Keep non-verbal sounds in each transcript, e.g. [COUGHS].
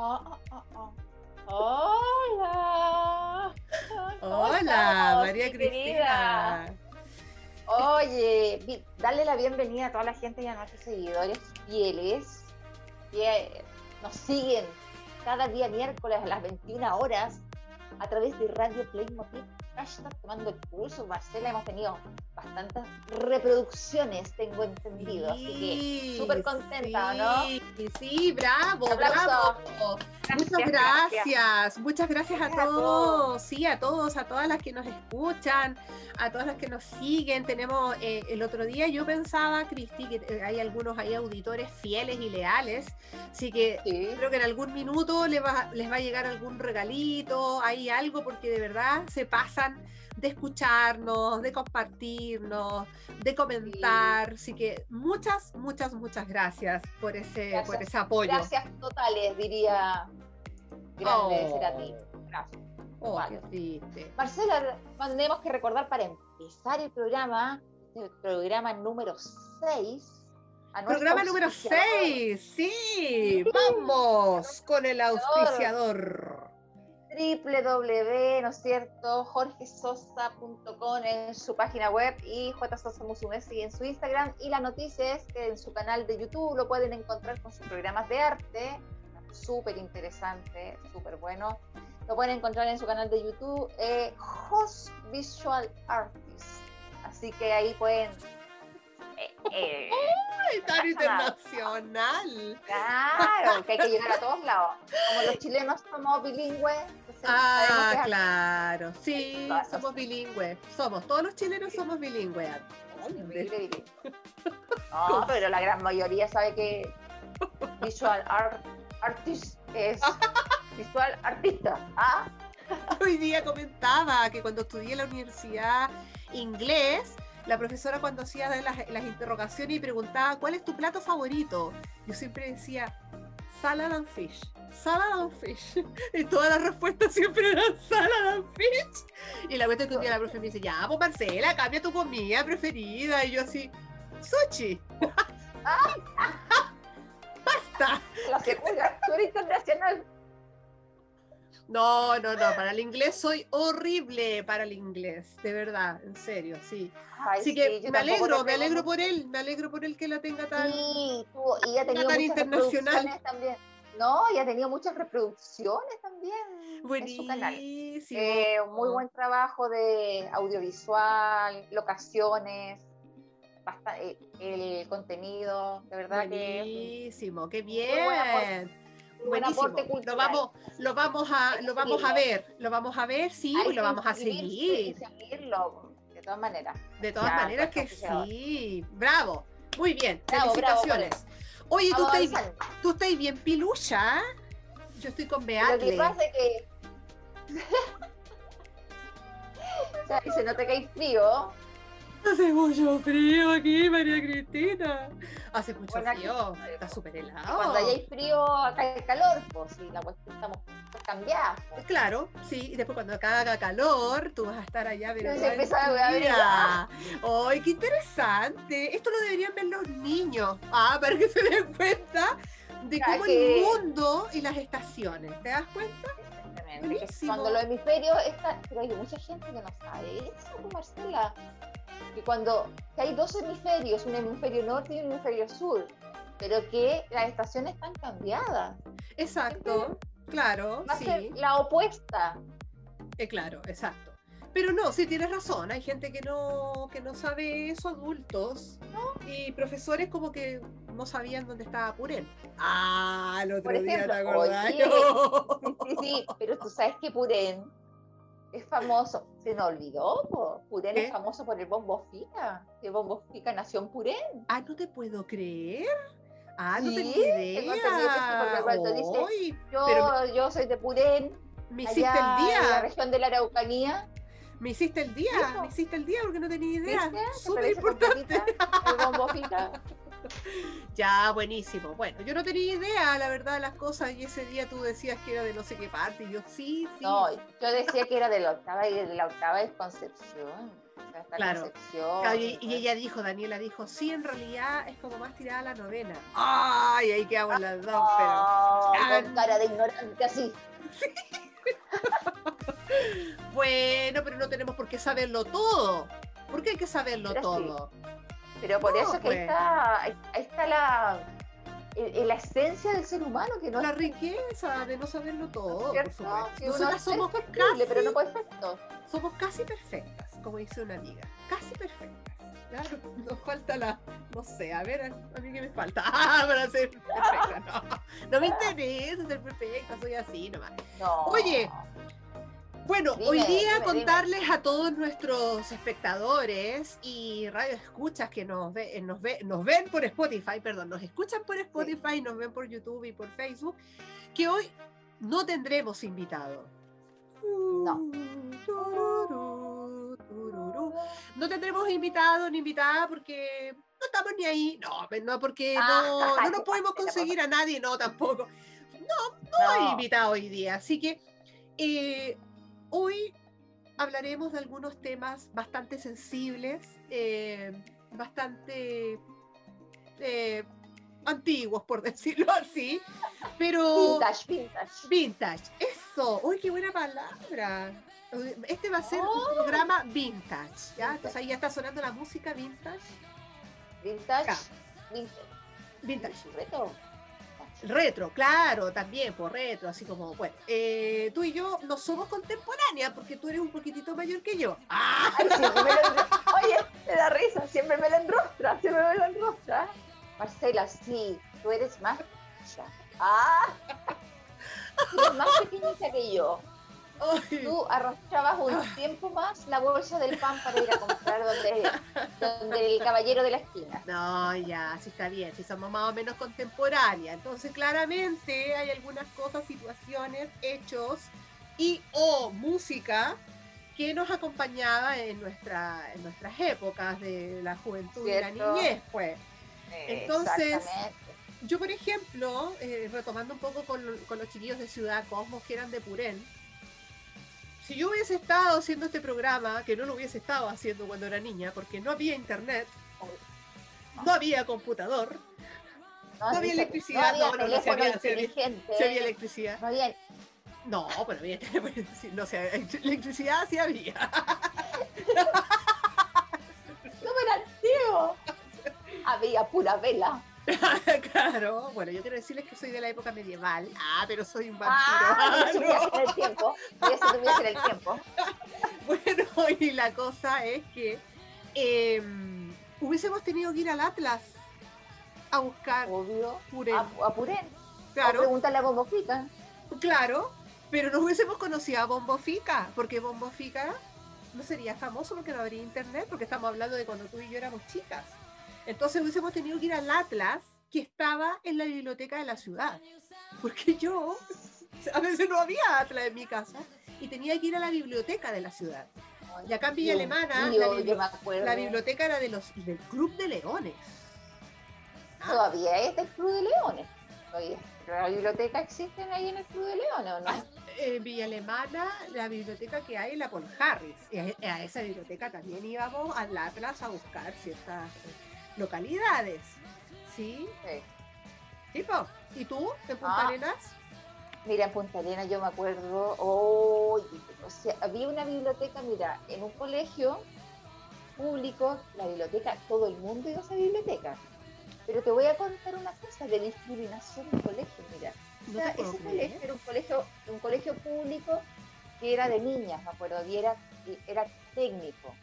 Oh, oh, oh, Hola. Hola, María Cristina. Oye, dale la bienvenida a toda la gente y a nuestros seguidores fieles que nos siguen cada día miércoles a las 21 horas a través de Radio Playmobil hashtag tomando el pulso, Marcela, hemos tenido bastantes reproducciones, tengo entendido. así que súper contenta, ¿no? Sí, bravo, bravo. Muchas gracias, muchas gracias a todos, sí, a todos, a todas las que nos escuchan, a todas las que nos siguen. Tenemos, eh, el otro día yo pensaba, Cristi, que eh, hay algunos hay auditores fieles y leales, así que creo que en algún minuto les va, les va a llegar algún regalito, hay algo, porque de verdad se pasan de escucharnos, de compartirnos, de comentar. Así que muchas, muchas, muchas gracias por ese, por ese apoyo. Gracias totales, diría grande oh. a ti. Gracias. Oh. Marcela, tenemos que recordar para empezar el programa, el programa número 6. Programa número 6, sí, vamos con el auspiciador www, ¿no es cierto? jorgesosa.com en su página web y jsosa Musumesi en su Instagram. Y la noticia es que en su canal de YouTube lo pueden encontrar con sus programas de arte, súper interesante, súper bueno. Lo pueden encontrar en su canal de YouTube, eh, Host Visual Artist. Así que ahí pueden eh, tan internacional! Claro, que hay que llegar a todos lados. Como los chilenos somos bilingües. Ah, claro, sí, somos bilingües. Somos, todos los chilenos somos bilingües. [LAUGHS] No, pero la gran mayoría sabe que visual art, artist es [LAUGHS] visual artista. ¿ah? Hoy día comentaba que cuando estudié en la universidad inglés, la profesora cuando hacía las, interrogaciones y preguntaba cuál es tu plato favorito, yo siempre decía salad and fish, salad and fish. [LAUGHS] Y todas las respuestas siempre eran salad and fish. Y la cuestión que un día la profe me dice, ya, pues Marcela, cambia tu comida preferida. Y yo así, sushi. [LAUGHS] Basta. La internacional. No, no, no, para el inglés soy horrible para el inglés, de verdad, en serio, sí. Así que me alegro, me alegro por él, me alegro por él que la tenga tan, sí, y ha tenido tan internacional. También. No, y ha tenido muchas reproducciones también Buenísimo. en su canal. Eh, muy buen trabajo de audiovisual, locaciones, eh, el contenido, de verdad Buenísimo, que... Buenísimo, qué bien. Buenísimo. Lo vamos, lo vamos a, lo vamos a ver, lo vamos a ver, sí, y lo vamos a seguir. seguirlo, de todas maneras. De todas maneras que sí. Bravo. Muy bien. Felicitaciones. Oye, ¿tú estás, tú estás bien pilucha. Yo estoy con Beatriz. Lo que pasa es que. [LAUGHS] o sea, se nota que hay frío, Hace mucho frío aquí, María Cristina. Hace mucho frío, está súper helado. Cuando hay frío, acá hay calor, pues sí, la cuestión estamos cambiados. Claro, sí, y después cuando acá haga calor, tú vas a estar allá, pero. ¡Ay, qué interesante! Esto lo deberían ver los niños, ah, para que se den cuenta de cómo el mundo y las estaciones. ¿Te das cuenta? Cuando los hemisferios está, pero hay mucha gente que no sabe eso, Marcela que cuando hay dos hemisferios, un hemisferio norte y un hemisferio sur, pero que las estaciones están cambiadas. Exacto, claro. Va a ser la opuesta. Eh, claro, exacto. Pero no, sí tienes razón, hay gente que no, que no sabe eso, adultos, ¿no? Y profesores como que no sabían dónde estaba Purén. Ah, el otro día te acordás. sí, [LAUGHS] sí, pero tú sabes que Purén es famoso, se nos olvidó, Purén es famoso por el bombo fica, que bombo fica nació en Purén. Ah, no te puedo creer. Ah, no tenía idea. yo, yo soy de Purén. Me hiciste el día. En la región de la Araucanía. Me hiciste el día, me hiciste el día porque no tenía idea. Súper importante. [LAUGHS] Ya, buenísimo. Bueno, yo no tenía idea, la verdad, de las cosas, y ese día tú decías que era de no sé qué parte, y yo sí, sí. No, yo decía que era de la octava y de la octava es Concepción. claro. y, ella dijo, Daniela dijo, sí, en realidad es como más tirada la novena. Ay, ahí quedamos las dos, pero. Con cara de ignorante así. [LAUGHS] bueno, pero no tenemos por qué saberlo todo. ¿Por qué hay que saberlo todo? Pero por eso que ahí, pues. está, ahí está la, la esencia del ser humano que no la riqueza de no saberlo todo nosotras somos casi pero no perfecto somos casi perfectas como dice una amiga. Casi perfectas. [LAUGHS] Nos falta la no sé a ver a, mí qué me falta. [LAUGHS] Ah, para ser perfecta no. No me [LAUGHS] interesa ser perfecta soy así nomás. No. oye bueno, hoy día contarles a todos nuestros espectadores y radio escuchas que nos, ve, nos, ve, nos ven por Spotify, perdón, nos escuchan por Spotify, nos ven por YouTube y por Facebook, que hoy no tendremos invitado. No. No tendremos invitado ni invitada porque no estamos ni ahí. No, no porque ah, no, [LAUGHS] no nos podemos conseguir a nadie, no, tampoco. No, no, hay invitado hoy día. Así que eh, Hoy hablaremos de algunos temas bastante sensibles, eh, bastante eh, antiguos, por [LAUGHS] decirlo así, pero... Vintage, vintage. Vintage, eso. Uy, qué buena palabra. Este va a ser un oh. programa vintage, ¿ya? Entonces ahí ya está sonando la música vintage. Vintage. Vintage. Vintage. vintage. Retro, claro, también, por retro, así como, bueno, eh, tú y yo no somos contemporáneas porque tú eres un poquitito mayor que yo. [LAUGHS] ¡Ah! Oye, me da risa, siempre me la enrostra, siempre me la enrostra. Marcela, sí, tú eres más. ¡Ah! [LAUGHS] Tú eres más pequeñita que yo. Tú arrastrabas un ah. tiempo más la bolsa del pan para ir a comprar donde, el caballero de la esquina. No, ya, sí está bien, si somos más o menos contemporáneas. Entonces, claramente hay algunas cosas, situaciones, hechos y o música que nos acompañaba en, nuestra, en nuestras épocas de la juventud y la niñez, pues. Entonces, yo, por ejemplo, eh, retomando un poco con, con, los chiquillos de Ciudad Cosmos, que eran de Purén, si yo hubiese estado haciendo este programa, que no lo hubiese estado haciendo cuando era niña, porque no había internet, no había computador, no, había electricidad, no, había, no, había, electricidad. No había. No, pero había no sé, electricidad sí había. no me la tío. Había pura vela. [LAUGHS] claro, bueno, yo quiero decirles que soy de la época medieval. Ah, pero soy un vampiro. Ah, en el tiempo. en el tiempo. [LAUGHS] bueno, y la cosa es que em, hubiésemos tenido que ir al Atlas a buscar Obvio. A, a Purén. Claro. preguntarle a Bombofica. Claro, pero nos hubiésemos conocido a Bombofica, porque Bombofica no sería famoso porque no habría internet, porque estamos hablando de cuando tú y yo éramos chicas. Entonces hubiésemos tenido que ir al Atlas que estaba en la biblioteca de la ciudad. Porque yo, [LAUGHS] a veces no había Atlas en mi casa y tenía que ir a la biblioteca de la ciudad. Y acá en Villa Alemana, la, biblioteca era de los, del Club de Leones. Ah. Todavía es del Club de Leones. ¿La biblioteca existe ahí en el Club de Leones o no? Ah, en Villa Alemana, la biblioteca que hay es la Paul Harris. Y a, esa biblioteca también íbamos al Atlas a buscar ciertas localidades. ¿Sí? Sí. ¿Tipo? ¿Y tú, de Punta ah. Arenas? Mira, en Punta Arenas yo me acuerdo, oh, o sea, había una biblioteca, mira, en un colegio público, la biblioteca, todo el mundo iba a esa biblioteca. Pero te voy a contar una cosa de discriminación en colegio, mira. ese colegio era un colegio, un colegio público que era de niñas, me acuerdo, y era, era técnico.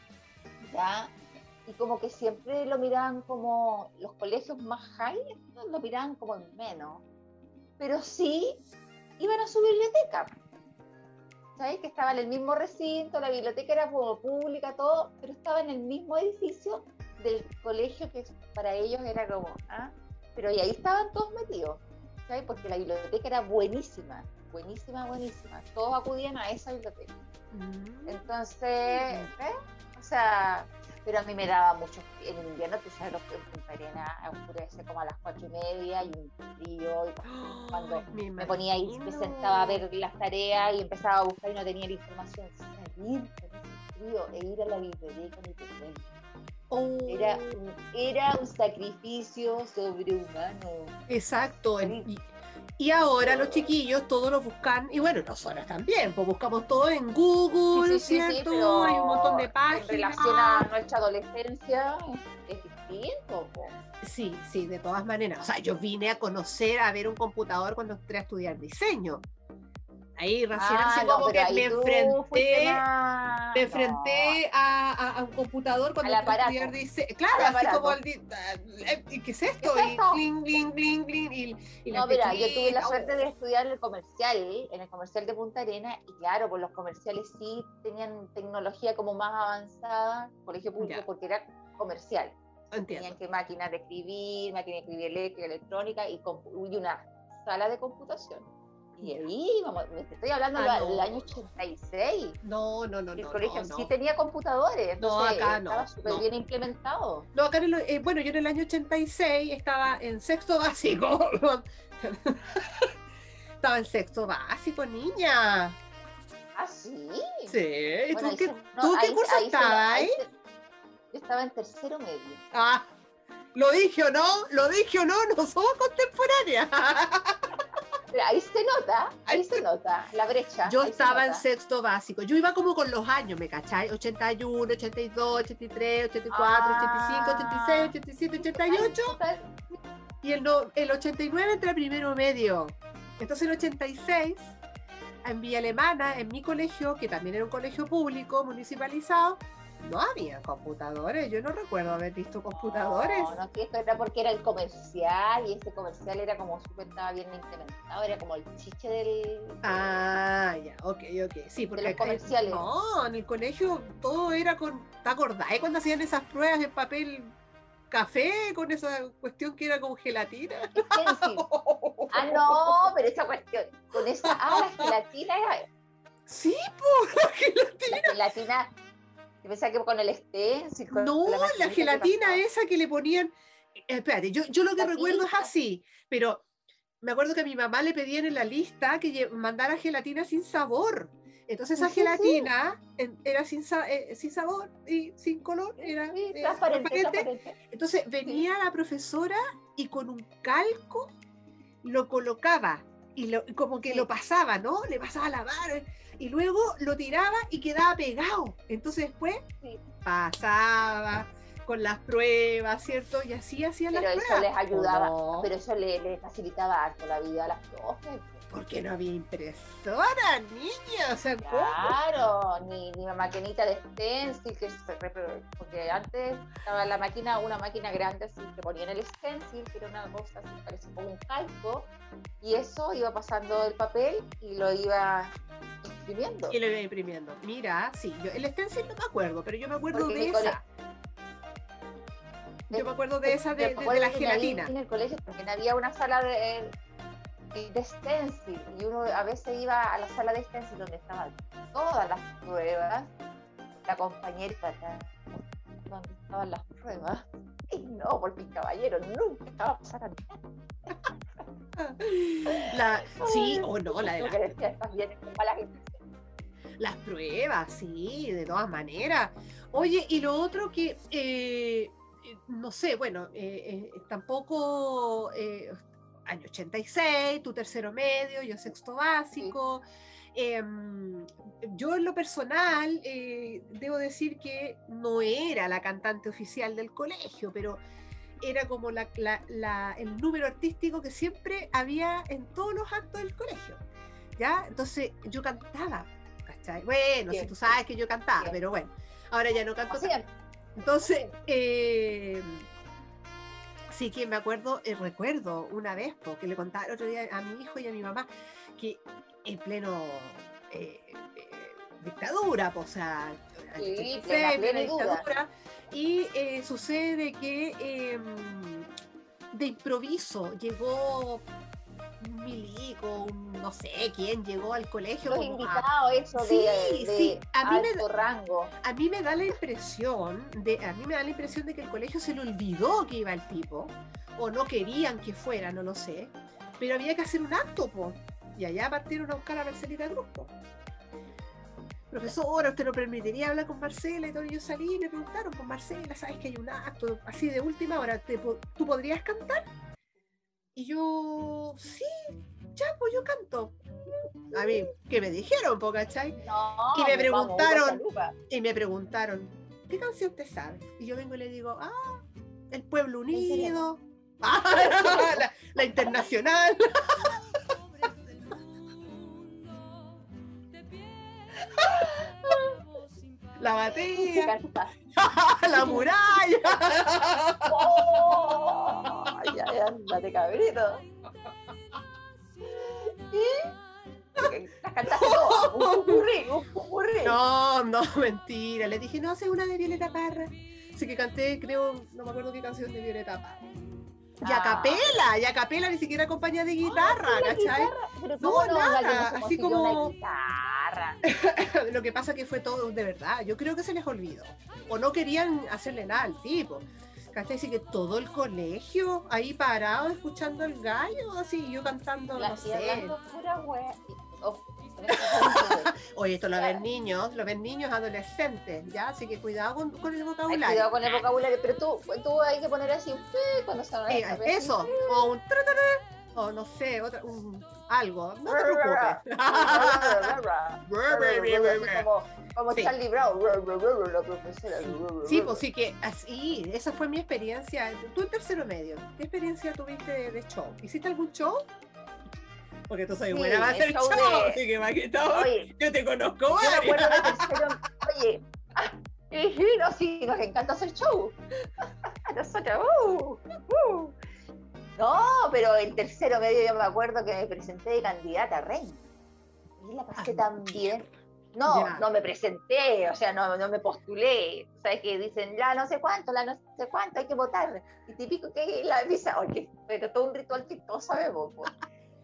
¿ya? Y como que siempre lo miraban como los colegios más high, lo miraban como en menos. Pero sí iban a su biblioteca. ¿Sabes? Que estaba en el mismo recinto, la biblioteca era como pública, todo, pero estaba en el mismo edificio del colegio que para ellos era como, ¿ah? Pero y ahí estaban todos metidos, ¿sabes? Porque la biblioteca era buenísima, buenísima, buenísima. Todos acudían a esa biblioteca. Mm. Entonces, ¿eh? O sea, pero a mí me daba mucho, en el invierno, tú sabes, en Punta Arena oscurece como a las cuatro y media y un frío, y cuando [GASPS] me, ponía ahí, me sentaba a ver las tareas y empezaba a buscar y no tenía la información, frío e ir a la biblioteca ni te cuento. Era, un, era un sacrificio sobrehumano. Exacto. Y, y ahora los chiquillos todos lo buscan, y bueno, nosotras también, pues buscamos todo en Google, ¿cierto? Hay un montón de páginas. En relación a nuestra adolescencia, es distinto. Sí, sí, de todas maneras. O sea, yo vine a conocer, a ver un computador cuando entré a estudiar diseño. Ahí recién ah, como que me enfrenté, me enfrenté a, un computador cuando estudiar dice, claro, así como el, eh, ¿qué es esto? y cling, cling, cling, y, No, mira, yo tuve la suerte de estudiar el comercial, en el comercial de Punta Arena, y claro, pues los comerciales sí tenían tecnología como más avanzada, colegio público, porque era comercial. Entiendo. Tenían que máquinas de escribir, máquinas de escribir eléctrica, electrónica y, y una sala de computación y ahí, vamos, estoy hablando ah, del año 86. No, no, no. El colegio sí tenía computadores. No, acá no. Estaba súper bien implementado. No, acá en el, eh, bueno, yo en el año 86 estaba en sexto [LAUGHS] básico. estaba en sexto básico, niña. ¿Ah, sí? Sí. ¿Tú, qué, ¿tú qué curso estabas ahí? Yo estaba en tercero medio. Ah, lo dije o no, lo dije o no, no somos contemporáneas. [LAUGHS] ahí se nota, ahí se nota la brecha. Yo estaba en sexto básico. Yo iba como con los años, ¿me cachai? 81, 82, 83, 84, 85, 86, 87, 88. Y el, el 89 entra primero medio. Entonces el 86, en Villa Alemana, en mi colegio, que también era un colegio público, municipalizado, no había computadores, yo no recuerdo haber visto computadores. No, no, esto era porque era el comercial y ese comercial era como súper, estaba bien implementado, era como el chiche del... Ah, ya, ok, ok, sí, porque... los comerciales. no, en el colegio todo era con... ¿Te acordás cuando hacían esas pruebas en papel café con esa cuestión que era como gelatina? [LAUGHS] ah, no, pero esa cuestión, con esa... Ah, la gelatina era... Sí, por [LAUGHS] la gelatina. La gelatina yo pensaba que con el stencil. no, la, gelatina esa que le ponían. Eh, espérate, yo, yo lo que recuerdo es así, pero me acuerdo que a mi mamá le pedían en la lista que mandara gelatina sin sabor. Entonces esa gelatina era sin, eh, sin, sabor y sin color, era sí, eh, transparente, Entonces venía la profesora y con un calco lo colocaba y lo, como que lo pasaba, ¿no? Le pasaba a lavar y luego lo tiraba y quedaba pegado. Entonces después pasaba con las pruebas, ¿cierto? Y así hacían las pruebas. Pero eso les ayudaba, pero eso le, facilitaba harto la vida a las profes. Porque no había impresora, o sea, Claro, ni, ni maquinita de stencil, que porque antes estaba la máquina, una máquina grande así, que ponían el stencil, que era una cosa así, parece como un calco, y eso iba pasando el papel y lo iba imprimiendo. Y lo iba imprimiendo. Mira, sí, yo el stencil no me acuerdo, pero yo me acuerdo de esa. Yo me acuerdo de esa de, la gelatina. En el colegio, porque había una sala de, de stencil y uno a veces iba a la sala de stencil donde estaban todas las pruebas, la compañera donde estaban las pruebas. Y no, porque el caballero nunca estaba pasando. [LAUGHS] La, sí o no, la de las pruebas, sí, de todas maneras. Oye, y lo otro que, eh, no sé, bueno, eh, eh, tampoco año 86, tu tercero medio, yo sexto básico. Em, yo en lo personal debo decir que no era la cantante oficial del colegio, pero era como el número artístico que siempre había en todos los actos del colegio. ¿Ya? Entonces yo cantaba, Bueno, si tú sabes que yo cantaba, pero bueno, ahora ya no canto. Entonces, eh, sí que me acuerdo, eh, recuerdo una vez, porque le contaba el otro día a mi hijo y a mi mamá, que en pleno eh, dictadura, o sea, sí, plena dictadura, y eh, sucede que em, de improviso llegó un milico, no sé quién llegó al colegio. Los eso de, sí, a mí me, rango. A mí me da la impresión de, a mí me da la impresión de que el colegio se le olvidó que iba el tipo, o no querían que fuera, no lo sé, pero había que hacer un acto, po, y allá partieron a buscar a Marcelita Grupo. profesora, ¿usted no permitiría hablar con Marcela? Y todo, y yo salí y me preguntaron, con Marcela, ¿sabes que hay un acto así de última hora? ¿Tú podrías cantar? Y yo, sí, ya, pues yo canto. A mí, ¿qué me dijeron, po, cachai? y me preguntaron, y me preguntaron, ¿qué canción te sabes? Y yo vengo y le digo, ah, El Pueblo Unido, [LAUGHS] ah, [LAUGHS] la, la internacional. [LAUGHS] la [LAUGHS] batía, [LAUGHS] la muralla. Oh, [LAUGHS] ay, ay, ándate, cabrito. ¿Y? Las cantaste todas, un pupurrí, un pupurrí. No, no, mentira. Le dije, no, hace una de Violeta Parra. Así que canté, creo, no me acuerdo qué canción de Violeta Parra. Y a ah. capela, y a capela ni siquiera acompañada de guitarra, ah, ¿cachai? no, nada, así como... [LAUGHS] Lo que pasa que fue todo de verdad. Yo creo que se les olvidó. O no querían hacerle nada al tipo. ¿Cachai? Así que todo el colegio ahí parado escuchando el gallo, así yo cantando, no sé. Oh, [LAUGHS] Oye, esto lo ven niños, lo ven niños adolescentes, ¿ya? Así que cuidado con, el vocabulario. cuidado con el vocabulario, pero tú, tú hay que poner así un cuando se Eso, o un o no sé, otra, un, algo. No te preocupes. [LAUGHS] [LAUGHS] como, como sí. Charlie Brown, la profesora. Sí, pues sí que así, esa fue mi experiencia. Tú en tercero medio, ¿qué experiencia tuviste de, show? ¿Hiciste algún show? Porque tú soy buena va a hacer show, así que Maquita, yo te conozco. Yo me acuerdo de tercero, oye, no, sí, nos encanta hacer show. [LAUGHS] Nosotros, uh, uh. No, pero en tercero medio yo me acuerdo que me presenté de candidata a reina. Y la pasé tan bien. No, no me presenté, o sea, no, no me postulé. ¿Sabes que dicen, ya no sé cuánto, la no sé cuánto, hay que votar? Y típico que la visa, oye, pero todo un ritual que todos sabemos.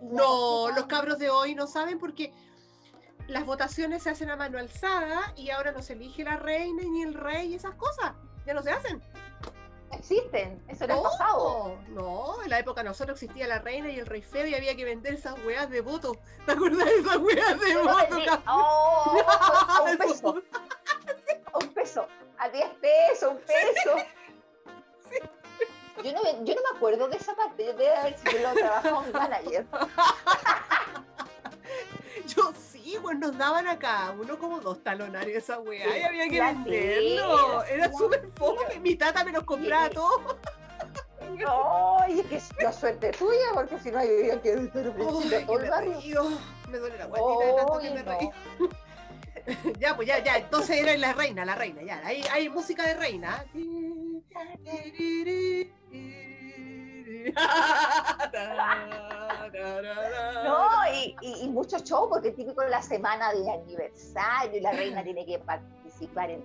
No, los cabros de hoy no saben porque las votaciones se hacen a mano alzada y ahora no se elige la reina ni el rey y esas cosas. Ya no se hacen existen, eso era pasado. No, en la época nosotros existía la reina y el rey feo y había que vender esas weas de voto. ¿Te acuerdas de esas weas de voto? Oh, [LAUGHS] un peso. un peso. A 10 pesos, un peso. Yo, no, yo no me acuerdo de esa parte, yo debe haber sido lo trabajado en manager. [LAUGHS] yo sí, pues nos daban acá uno como dos talonarios esa weá y había que venderlo. Era súper fome. Mi tata me los compraba todos. No, y es que la suerte tuya, porque si no había que todo el barrio. Me duele la guatita de tanto que me reí. [LAUGHS] ya, pues ya, ya, entonces era la reina, la reina, ya. Hay, hay música de reina. [LAUGHS] no, y, y, mucho show, porque es típico la semana de aniversario y la reina tiene que participar en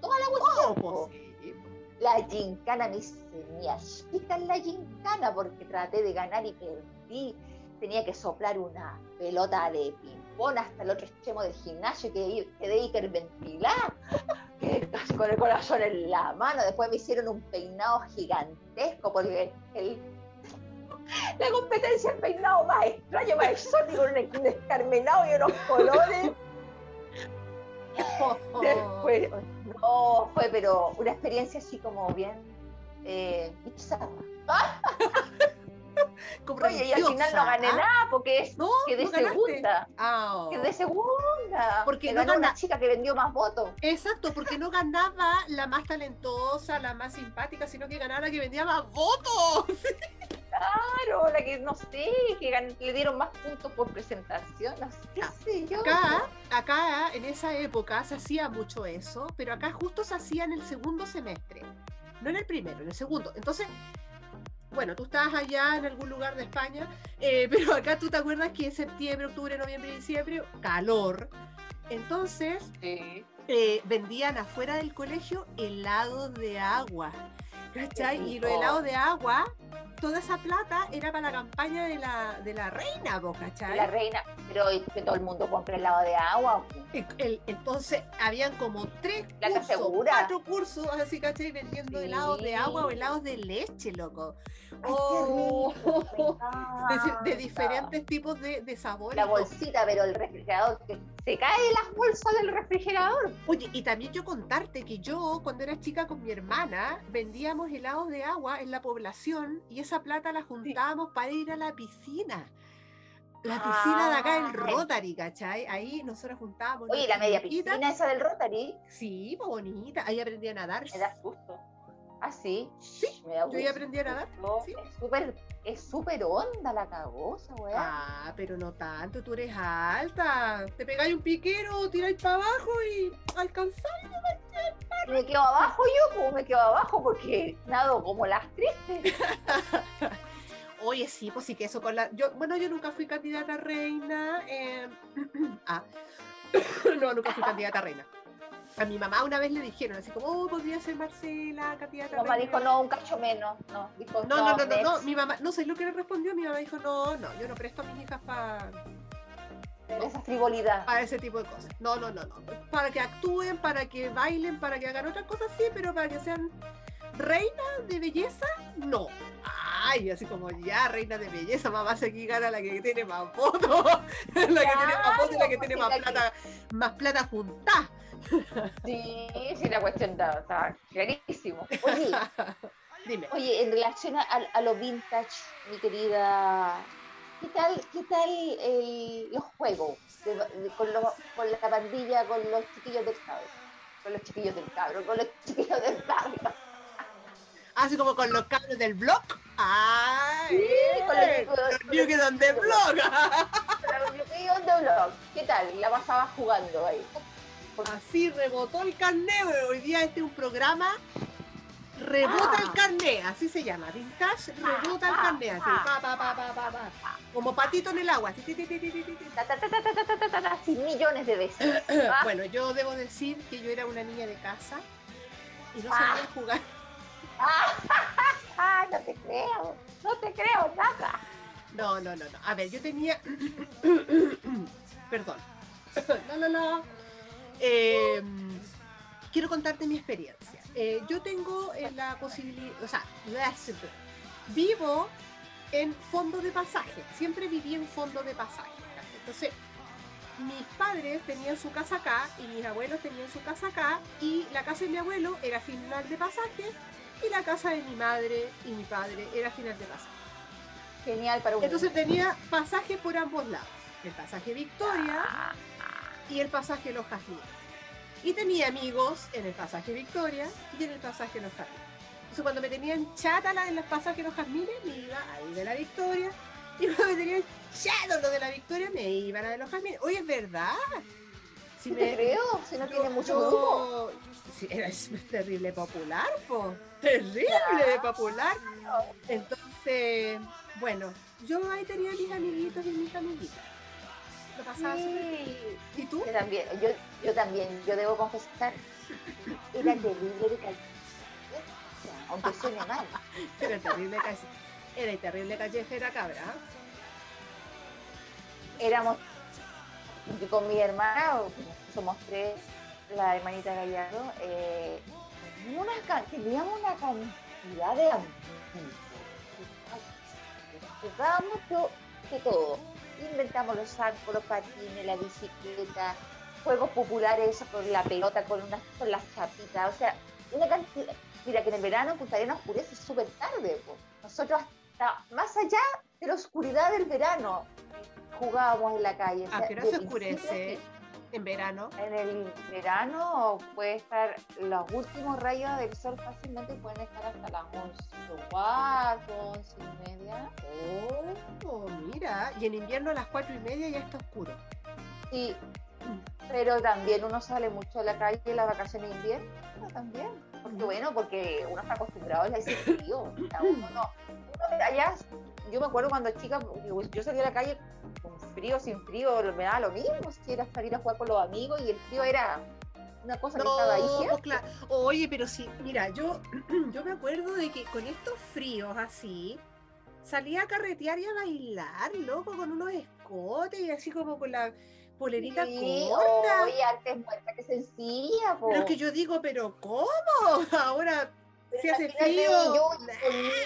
toda la cuestión. Oh, la gincana, me, me chica en la gincana porque traté de ganar y perdí. Tenía que soplar una pelota de ping-pong hasta el otro extremo del gimnasio que quedé hiperventilada [LAUGHS] con el corazón en la mano. Después me hicieron un peinado gigantesco porque el, la competencia el peinado más extraño, más exótico, un escarmenado y unos colores. [LAUGHS] Después, no, fue pero una experiencia así como bien eh, bizarra. [LAUGHS] Oye, y al final no gané ¿ah? nada porque es que de segunda. Ah, que de segunda. Porque no ganó una chica que vendió más votos. Exacto, porque no ganaba la más talentosa, la más simpática, sino que ganaba la que vendía más votos. [LAUGHS] Claro, la que no sé, que le dieron más puntos por presentación, no sé, yo. Acá, acá en esa época se hacía mucho eso, pero acá justo se hacía en el segundo semestre, no en el primero, en el segundo. Entonces, bueno, tú estabas allá en algún lugar de España, eh, [LAUGHS] pero acá tú te acuerdas que en septiembre, octubre, noviembre, diciembre, calor. Entonces, eh, vendían afuera del colegio helados de agua. ¿Cachai? Y los helados de agua toda esa plata era para la campaña de la, de la reina, ¿vos cachai? La reina, pero que todo el mundo compre helado de agua. Entonces, habían como tres cursos, cuatro cursos, así, ¿cachai? Vendiendo helados de agua o helados de leche, loco. oh. de, diferentes tipos de, sabores. La bolsita, pero el refrigerador, que se cae las bolsas del refrigerador. Oye, y también yo contarte que yo, cuando era chica con mi hermana, vendíamos helados de agua en la población y esa plata la juntábamos para ir a la piscina. La piscina de acá, el ah, Rotary, ¿cachai? Ahí nosotros juntábamos. Oye, la media piscina esa del Rotary. Sí, muy bonita. Ahí aprendí a nadar. Me da susto. ¿Ah, sí? Sí, yo ya aprendí a nadar. ¿sí? Es súper es súper onda la cagosa, weá. Ah, pero no tanto, tú eres alta. Te pegáis un piquero, tiráis para abajo y alcanzáis. Me quedo abajo yo, como me quedo abajo porque nado como las tristes. [LAUGHS] Oye, sí, pues sí que eso con la. Yo, bueno, yo nunca fui candidata a reina. Eh... [CLEARS THROAT] ah. [COUGHS] no, nunca fui candidata a reina. A mi mamá una vez le dijeron así como, oh, podría ser Marcela, candidata. Mi mamá dijo, no, un cacho menos. No, dijo, no, no, no, no, no, mi mamá, no sé lo que le respondió, mi mamá dijo, no, no, yo no presto a mis hijas para esa frivolidad. Para ese tipo de cosas. No, no, no, no. Para que actúen, para que bailen, para que hagan otras cosas, sí, pero para que sean reinas de belleza, no. Ay, así como ya, reina de belleza, mamá se aquí gana la que tiene más fotos, [LAUGHS] la que tiene más fotos y la que tiene más plata, más plata juntada. Sí, sí, la cuestión está, clarísimo. Oye, [LAUGHS] Dime. Oye, en relación a, lo vintage, mi querida, ¿qué tal, qué tal los juegos con, con, la pandilla, con los chiquillos del cabro? Con los chiquillos del cabro, con los chiquillos del cabro. Así como con los cabros del blog. ¡Ay! Sí, con los, New Kids on the Blog. Los New Kids on the Blog. ¿Qué tal? La pasaba jugando ahí. Así rebotó el carnet. Hoy día este es un programa Rebota el ah. carnet, así se llama. Vintage rebota el carnet, así. Pa, pa, pa, pa. Como patito en el agua. Así, millones de veces. [CLEARS THROAT] bueno, yo debo decir que yo era una niña de casa y no sabía jugar. No te creo, no te creo nada. No, no, no. A ver, yo tenía. [COUGHS] Perdón. [COUGHS] no, no, no. Eh, quiero contarte mi experiencia. Eh, yo tengo eh, la posibilidad, o sea, vivo en fondo de pasaje, siempre viví en fondo de pasaje. Entonces, mis padres tenían su casa acá y mis abuelos tenían su casa acá y la casa de mi abuelo era final de pasaje y la casa de mi madre y mi padre era final de pasaje. Genial para un Entonces tenía pasaje por ambos lados, el pasaje Victoria y el pasaje Los Jazmines. Y tenía amigos en el pasaje Victoria y en el pasaje Los Jazmines. Entonces cuando me tenían chata en los pasajes Los Jazmines, me iba ahí de la Victoria. Y cuando me tenían chato lo de la Victoria, me iba a la de Los Jazmines. Oye, es verdad. Si me, creo, si no tiene mucho grupo. Sí, es terrible popular, po. Terrible popular. Entonces, bueno, yo ahí tenía mis amiguitos y mis amiguitas. ¿Y tú? Yo también, yo, yo también, yo debo confesar, era terrible de callejera, aunque suene mal. [LAUGHS] Era terrible era terrible callejera cabra. Éramos con mi hermana, somos tres, la hermanita Gallardo, eh, teníamos una cantidad de amigos. Jugábamos de todo inventamos los arcos, los patines, la bicicleta, juegos populares con la pelota, con, unas, con las chapitas, o sea, una cantidad. Mira que en el verano Punta Arenas oscurece súper tarde. Nosotros hasta más allá de la oscuridad del verano jugábamos en la calle. ¿A qué hora se oscurece? ¿En verano? En el verano puede estar, los últimos rayos del sol fácilmente pueden estar hasta las 11 4, 11 y media. Oh, mira, y en invierno a las 4 y media ya está oscuro. Sí, pero también uno sale mucho a la calle en las vacaciones de invierno también. Porque bueno, porque uno está acostumbrado a ese frío. Uno no, allá, yo me acuerdo cuando chica, yo salía a la calle con frío, sin frío, me daba lo mismo, si era salir a jugar con los amigos y el frío era una cosa que estaba ahí. Pues, claro. Oye, pero sí, mira, yo, [CLEARS THROAT] yo me acuerdo de que con estos fríos así, salía a carretear y a bailar, loco, con unos escotes y así como con la polerita corta. Oye, antes muerta que sencilla, po. Pero es que yo digo, pero ¿cómo? [LAUGHS] Ahora, si hace frío.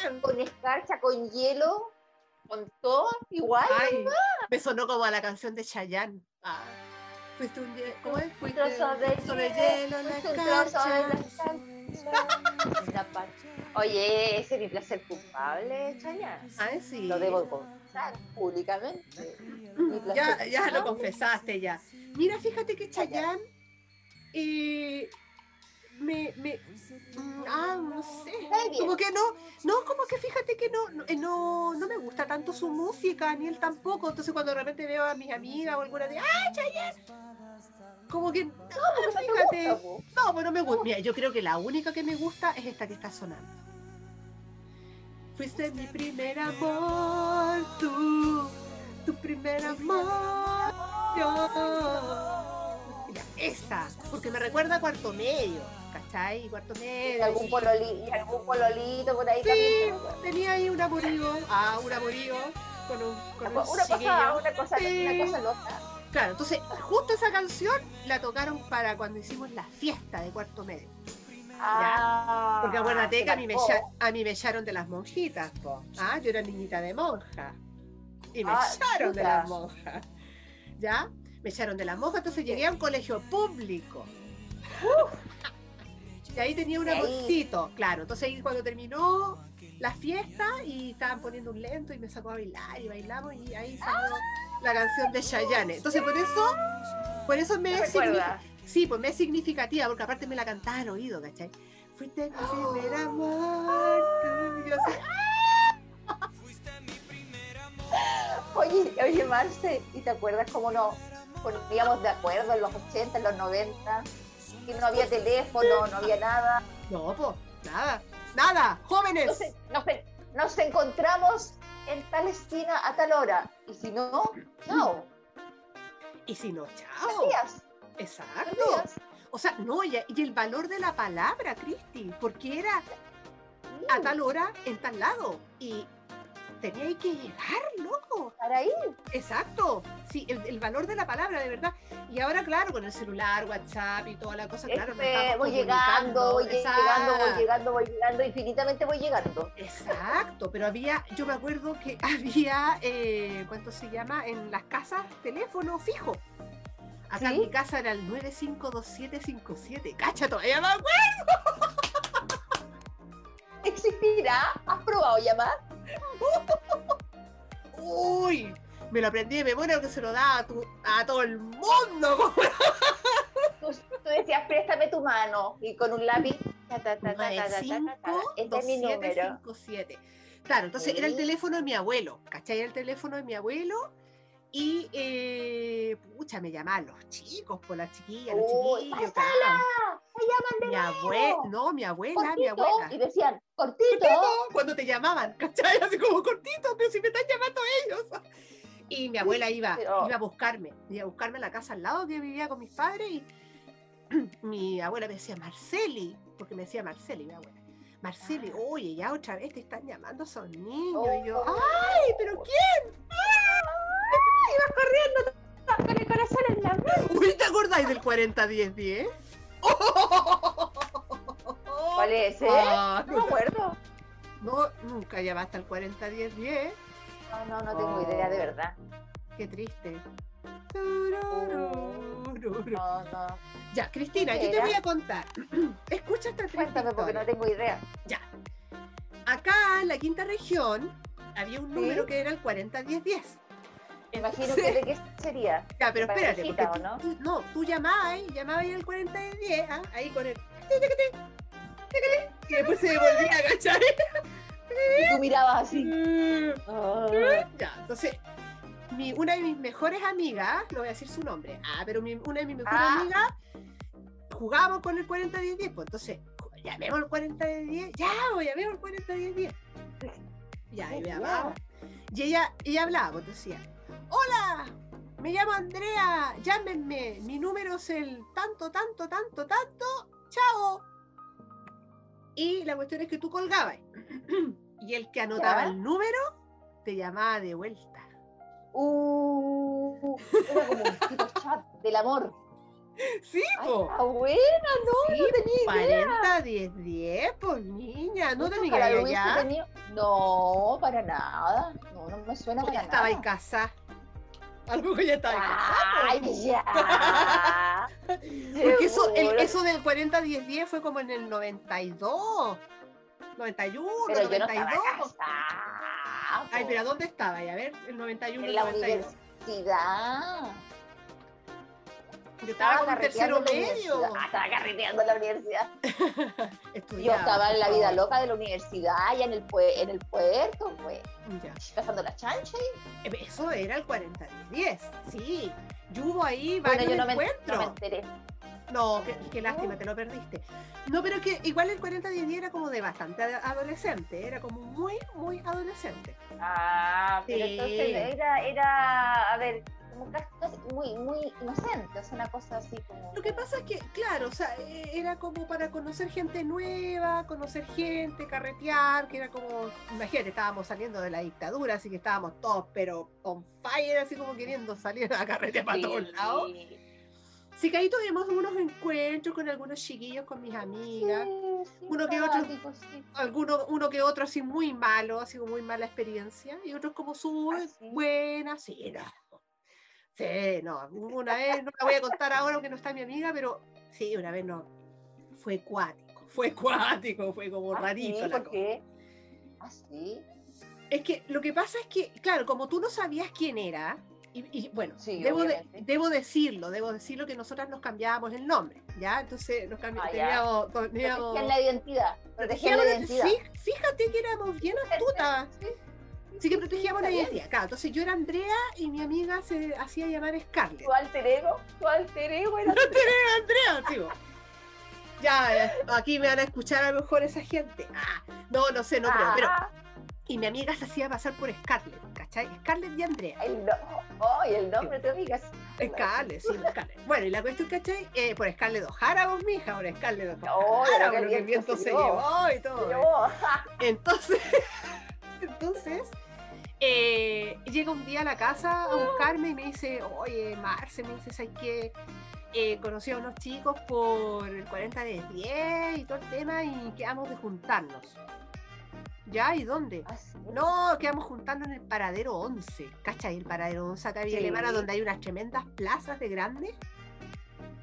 con, con escarcha, con hielo, con todo igual. Ay, me sonó como a la canción de Chayanne. Ah. Fuiste un, ¿cómo es? Fuiste un trozo de, de hielo en la la Oye, ese es mi placer culpable, Chayanne. Ay, sí. Lo debo confesar públicamente. Ya, ya lo confesaste ya. Mira, fíjate que Chayanne eh, me, me ah, no sé, como que no, no, como que fíjate que no, eh, no, no me gusta tanto su música, ni él tampoco, entonces cuando de repente veo a mis amigas o alguna de, ¡ah, Chayanne! Como que, no, pues fíjate, no, pues no me gusta, mira, yo creo que la única que me gusta es esta que está sonando. Fuiste mi primer amor, tú, tu primer amor, yo esa, porque me recuerda a cuarto medio, ¿cachai? Cuarto medio. Y algún, pololi, algún pololito por ahí sí, también. tenía ahí un amorío, ah, un amorío con un, con una, un una cosa, una cosa, sí. una cosa loca. Claro, entonces justo esa canción la tocaron para cuando hicimos la fiesta de cuarto medio. Ah, Porque acuérdate que a mí, me, a mí me echaron de las monjitas, po. Ah, yo era niñita de monja. Y me ah, echaron de las monjas. ¿Ya? me echaron de la monja, entonces llegué a un colegio público. Y ahí tenía un amorcito, claro. Entonces ahí cuando terminó la fiesta y estaban poniendo un lento y me sacó a bailar y bailamos y ahí salió la canción de Chayanne. Entonces por eso, por eso me es sí, pues me es significativa, porque aparte me la cantaba al oído, ¿cachai? Fuiste mi primer amor. Yo así, Oye, oye, Marce, ¿y te acuerdas cómo no, poníamos de acuerdo en los 80, en los 90, y no había teléfono, no había nada. No, pues, nada, nada, jóvenes. Entonces, nos, encontramos en tal esquina a tal hora, y si no, chao. Y si no, chao. Exacto. O sea, no, y, el valor de la palabra, Cristi, porque era a tal hora en tal lado. Y tenía que llegar, loco. Para ahí. Exacto. Sí, el, valor de la palabra, de verdad. Y ahora, claro, con el celular, WhatsApp y toda la cosa, claro. Este, voy llegando, voy llegando, voy llegando, voy llegando, infinitamente voy llegando. Exacto, pero había, yo me acuerdo que [LAUGHS] había, eh, ¿cuánto se llama? En las casas, teléfono fijo. Acá en mi casa era el 952757. ¡Cacha, todavía me acuerdo! [LAUGHS] ¿Existirá? ¿Has probado llamar? Uy, me lo aprendí de memoria que se lo daba a, todo el mundo. Tú, decías, préstame tu mano y con un lápiz. este es mi número. Claro, entonces era el teléfono de mi abuelo, ¿cachai? Era el teléfono de mi abuelo y, eh, pucha, me llamaban los chicos, por las chiquillas, los chiquillos. Claro. ¡Me llaman de mi abuela, no, mi abuela, mi abuela. Y decían, cortito. Cuando te llamaban, ¿cachai? Así como cortito, pero si me están llamando ellos. Y mi abuela iba, iba a buscarme, iba a buscarme a la casa al lado que vivía con mis padres y [CLEARS THROAT] mi abuela me decía Marceli, porque me decía Marceli, mi abuela. Marceli, ah. oye, ya otra vez te están llamando, son niños. Y yo, oh. ¡ay, pero quién! Ibas corriendo con el corazón en la mano. Uy, ¿te acordáis del 40-10-10? [LAUGHS] ¿Cuál es ese? Ah, no me acuerdo. No, nunca llamaste al 40-10-10. No, no, no tengo idea, de verdad. Qué triste. No, no. Ya, Cristina, yo te voy a contar. [CLEARS THROAT] Escucha esta triste Cuéntame porque no tengo idea. Ya. Acá en la quinta región había un número que era el 40-10-10 imagino que de qué sería. Ya, pero espérate, porque no? Tú, no, tú llamabas, llamabas ahí el 40 de 10, ¿ah? ahí con el... Y después se volvía a agachar. Y tú mirabas así. Oh. Ya, entonces, mi, una de mis mejores amigas, no voy a decir su nombre, ah, pero mi, una de mis mejores ah. amigas, jugábamos con el 40 10 10, pues entonces, llamemos el 40 de 10, ya, pues, llamemos el 40 10 10. Ya, y me Y ella, ella hablaba, pues decía, hola, me llamo Andrea, llámenme, mi número es el tanto, tanto, tanto, tanto, chao. Y la cuestión es que tú colgabas. [CLEARS THROAT] y el que anotaba el número te llamaba de vuelta. Uh, era como un tipo chat del amor. Sí, po. Ay, buena, no, no tenía idea. 40, 10, 10, pues niña, no tenía idea ya. No, para nada. No, no, me suena Porque para estaba en nada. casa. [LAUGHS] Algo que ya estaba en casa. Ay, ya. [LAUGHS] Porque eso, el- eso del 40-10-10 fue como en el 92, 91, Pero yo no 92. estaba casada. Ay, pero ¿dónde estaba? Y a ver, el 91, En el la 92. universidad. Yo estaba con tercero medio. Ah, estaba carreteando en la universidad. [LAUGHS] Yo estaba en la vida loca de la universidad, allá en el, en el puerto, pues, Ya. pasando la chancha. y- Eh, Eso era el 40-10, sí. Yo hubo ahí Bueno, varios yo no me, encuentros. no me enteré. No, qué, qué lástima, te lo perdiste. No, pero que igual el 40-10 era como de bastante ad- adolescente, era como muy, muy adolescente. Ah, pero Sí. entonces era, era, a ver, como muy, muy inocente, o sea, una cosa así como... Lo que pasa es que, claro, o sea, eh, era como para conocer gente nueva, conocer gente, carretear, que era como, imagínate, estábamos saliendo de la dictadura, así que estábamos todos, pero on fire, así como queriendo salir a carretear para todos lados. Sí, Sí que ahí tuvimos unos encuentros con algunos chiquillos, con mis amigas. sí, sí, Uno que otro- sí. alguno, uno que otro así muy malo, así como muy mala experiencia, y otros como su ¿Ah, sí? buena, sí, no. Sí, no, una vez, no la voy a contar ahora que no está mi amiga, pero sí, una vez no, fue cuático, fue cuático, fue como Ah, rarito sí, la ¿por qué? Ah, sí. Es que lo que pasa es que, claro, como tú no sabías quién era, y, y, bueno, Sí, debo, de- debo decirlo, debo decirlo que nosotras nos cambiábamos el nombre, ¿ya? Entonces nos cambiamos, Ah, teníamos, teníamos- la identidad. Protegían la protegíamos- identidad. fí- fíjate que éramos bien astutas. Sí, Sí que protegíamos la identidad. Claro, entonces yo era Andrea y mi amiga se hacía llamar Scarlett. Tu alter ego, tu alter ego era... Andrea, digo. Ya, aquí me van a escuchar a lo mejor esa gente. Ah, no, no sé, no creo. Pero, Ah, y mi amiga se hacía pasar por Scarlett, ¿cachai? Scarlett y Andrea. el, no... oh, y el nombre de tu amiga. Scarlett, sí, Scarlett. Bueno, y la cuestión, ¿cachai? Eh, por Scarlett O'Hara, vos, mija, por Scarlett Oh, O'Hara, el lo que el viento se se llevó. llevó y todo. Pero, Entonces, [LAUGHS] entonces eh, llega un día a la casa a buscarme y me dice, oye, Marce, me dice, ¿sabes qué? Eh, conocí a unos chicos por el 40 de 10 y todo el tema y quedamos de juntarnos. ¿Ya? ¿Y dónde? ah, sí. No, quedamos juntando en el paradero 11. ¿Cachai? El paradero 11 acá en Sí. Alemana, donde hay unas tremendas plazas de grandes.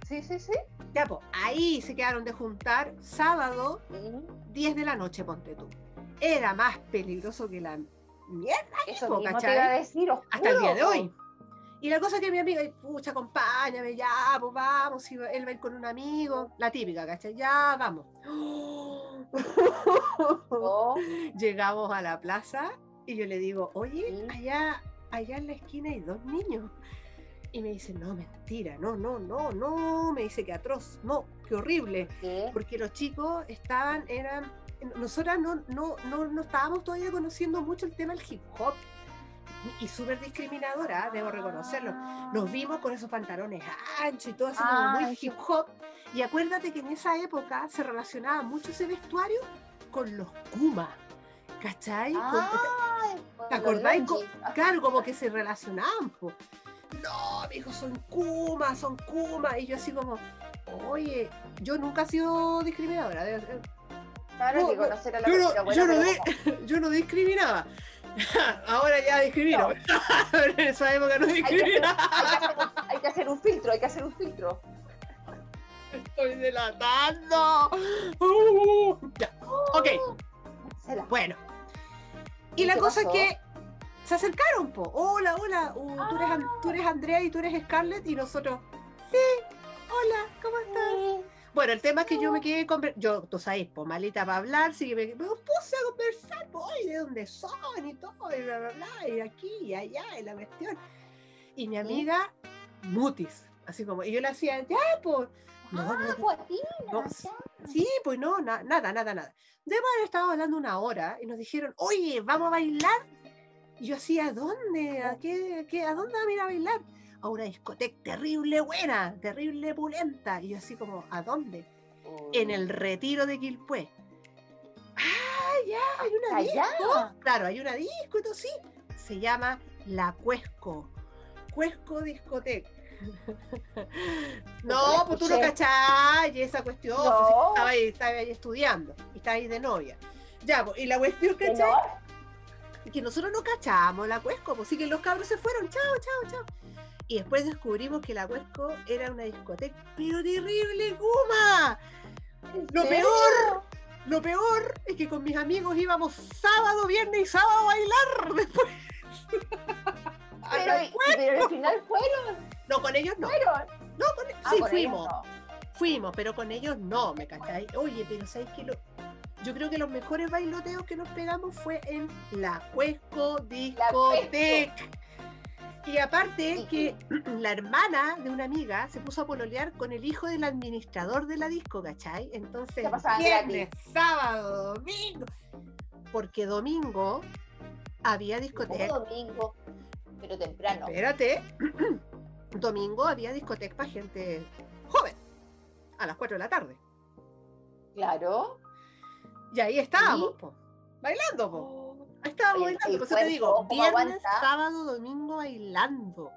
Sí, sí, sí. Ya, pues, ahí se quedaron de juntar sábado Sí. 10 de la noche, ponte tú. Era más peligroso que la mierda, Eso mismo te iba a decir, hasta el día de hoy. Y la cosa es que mi amiga, pucha, acompáñame, ya, pues vamos, y él va a ir con un amigo, la típica, ¿cachai? Ya, vamos. po. [LAUGHS] Llegamos a la plaza y yo le digo, oye, allá, allá en la esquina hay dos niños. Y me dice, no, mentira, no, no, no, no, me dice que atroz, no, qué horrible. ¿Qué? porque los chicos estaban, eran, nosotras no, no, no, no estábamos todavía conociendo mucho el tema del hip hop y súper discriminadora, debo reconocerlo. Nos vimos con esos pantalones anchos y todo así como muy hip hop. Y acuérdate que en esa época se relacionaba mucho ese vestuario con los Kuma. ¿Cachai? Con ¿Te acordáis? [LAUGHS] Claro, como que se relacionaban. po. No, mi hijo, son Kuma, son Kuma. Y yo así como, oye, yo nunca he sido discriminadora. Claro No, que no, conocer a la yo no- buena, yo no pero [LAUGHS] no discriminaba. [LAUGHS] Ahora ya discrimino. Pero [LAUGHS] en esa época no hay, que hacer, discriminaba. hay que hacer un- hay que hacer un filtro, hay que hacer un filtro. Estoy delatando. Uh, ya. Ok, bueno. Y ¿Y la cosa es que se acercaron, po. Hola, hola. uh, tú, eres, tú eres Andrea y tú eres Scarlett. Y nosotros, sí, hola, ¿cómo estás? Bueno, el tema es que yo me quedé con. Yo, tú sabes, po, malita para hablar, así que me, me puse a conversar, oye, de dónde son y todo, y bla, bla, bla, y aquí y allá, y la cuestión. Y mi amiga, mutis, así como, y yo le hacía, ya, pues. No, ah, no, pues no. Sí, pues no, na- nada, nada, nada. Debo haber estado hablando una hora y nos dijeron, oye, ¿vamos a bailar? Y yo así, ¿a dónde? ¿A qué, a qué- ¿A dónde vamos a ir a bailar? A una discoteca terrible buena, terrible pulenta. Y yo así como, ¿a dónde? En el retiro de Quilpué. Ah, ya, hay una Allá. disco. Claro, hay una disco y todo sí. Se llama La Cuesco. Cuesco Discoteca. [LAUGHS] no, pues tú no cachai esa cuestión. pues, No. estaba, ahí, estaba ahí estudiando y estaba ahí de novia. Ya, pues, y la cuestión, ¿cachai? no, que nosotros no cachábamos la Cuesco, pues sí que los cabros se fueron, chao, chao, chao. Y después descubrimos que la Cuesco era una discoteca, pero terrible, Guma. Lo peor, lo peor es que con mis amigos íbamos sábado, viernes y sábado a bailar después. [LAUGHS] pero, pero al final fueron. No, con ellos no. Fueron. No, con, ah, sí, fuimos. Fuimos, pero con ellos no, ¿me cacháis? Oye, pero ¿sabes qué? Lo, yo creo que los mejores bailoteos que nos pegamos fue en la Cuesco Discoteca. Y aparte que [CLEARS THROAT] la hermana de una amiga se puso a pololear con el hijo del administrador de la disco, ¿cachai? Entonces, viernes, sábado, domingo. Porque domingo había discoteca. domingo, pero temprano. Espérate. [CLEARS THROAT] domingo había discoteca para gente joven. A las 4 de la tarde. Claro. Y ahí estábamos, bailando, po. Oh. Ahí estábamos bailando, por eso te digo, viernes, sábado, domingo bailando.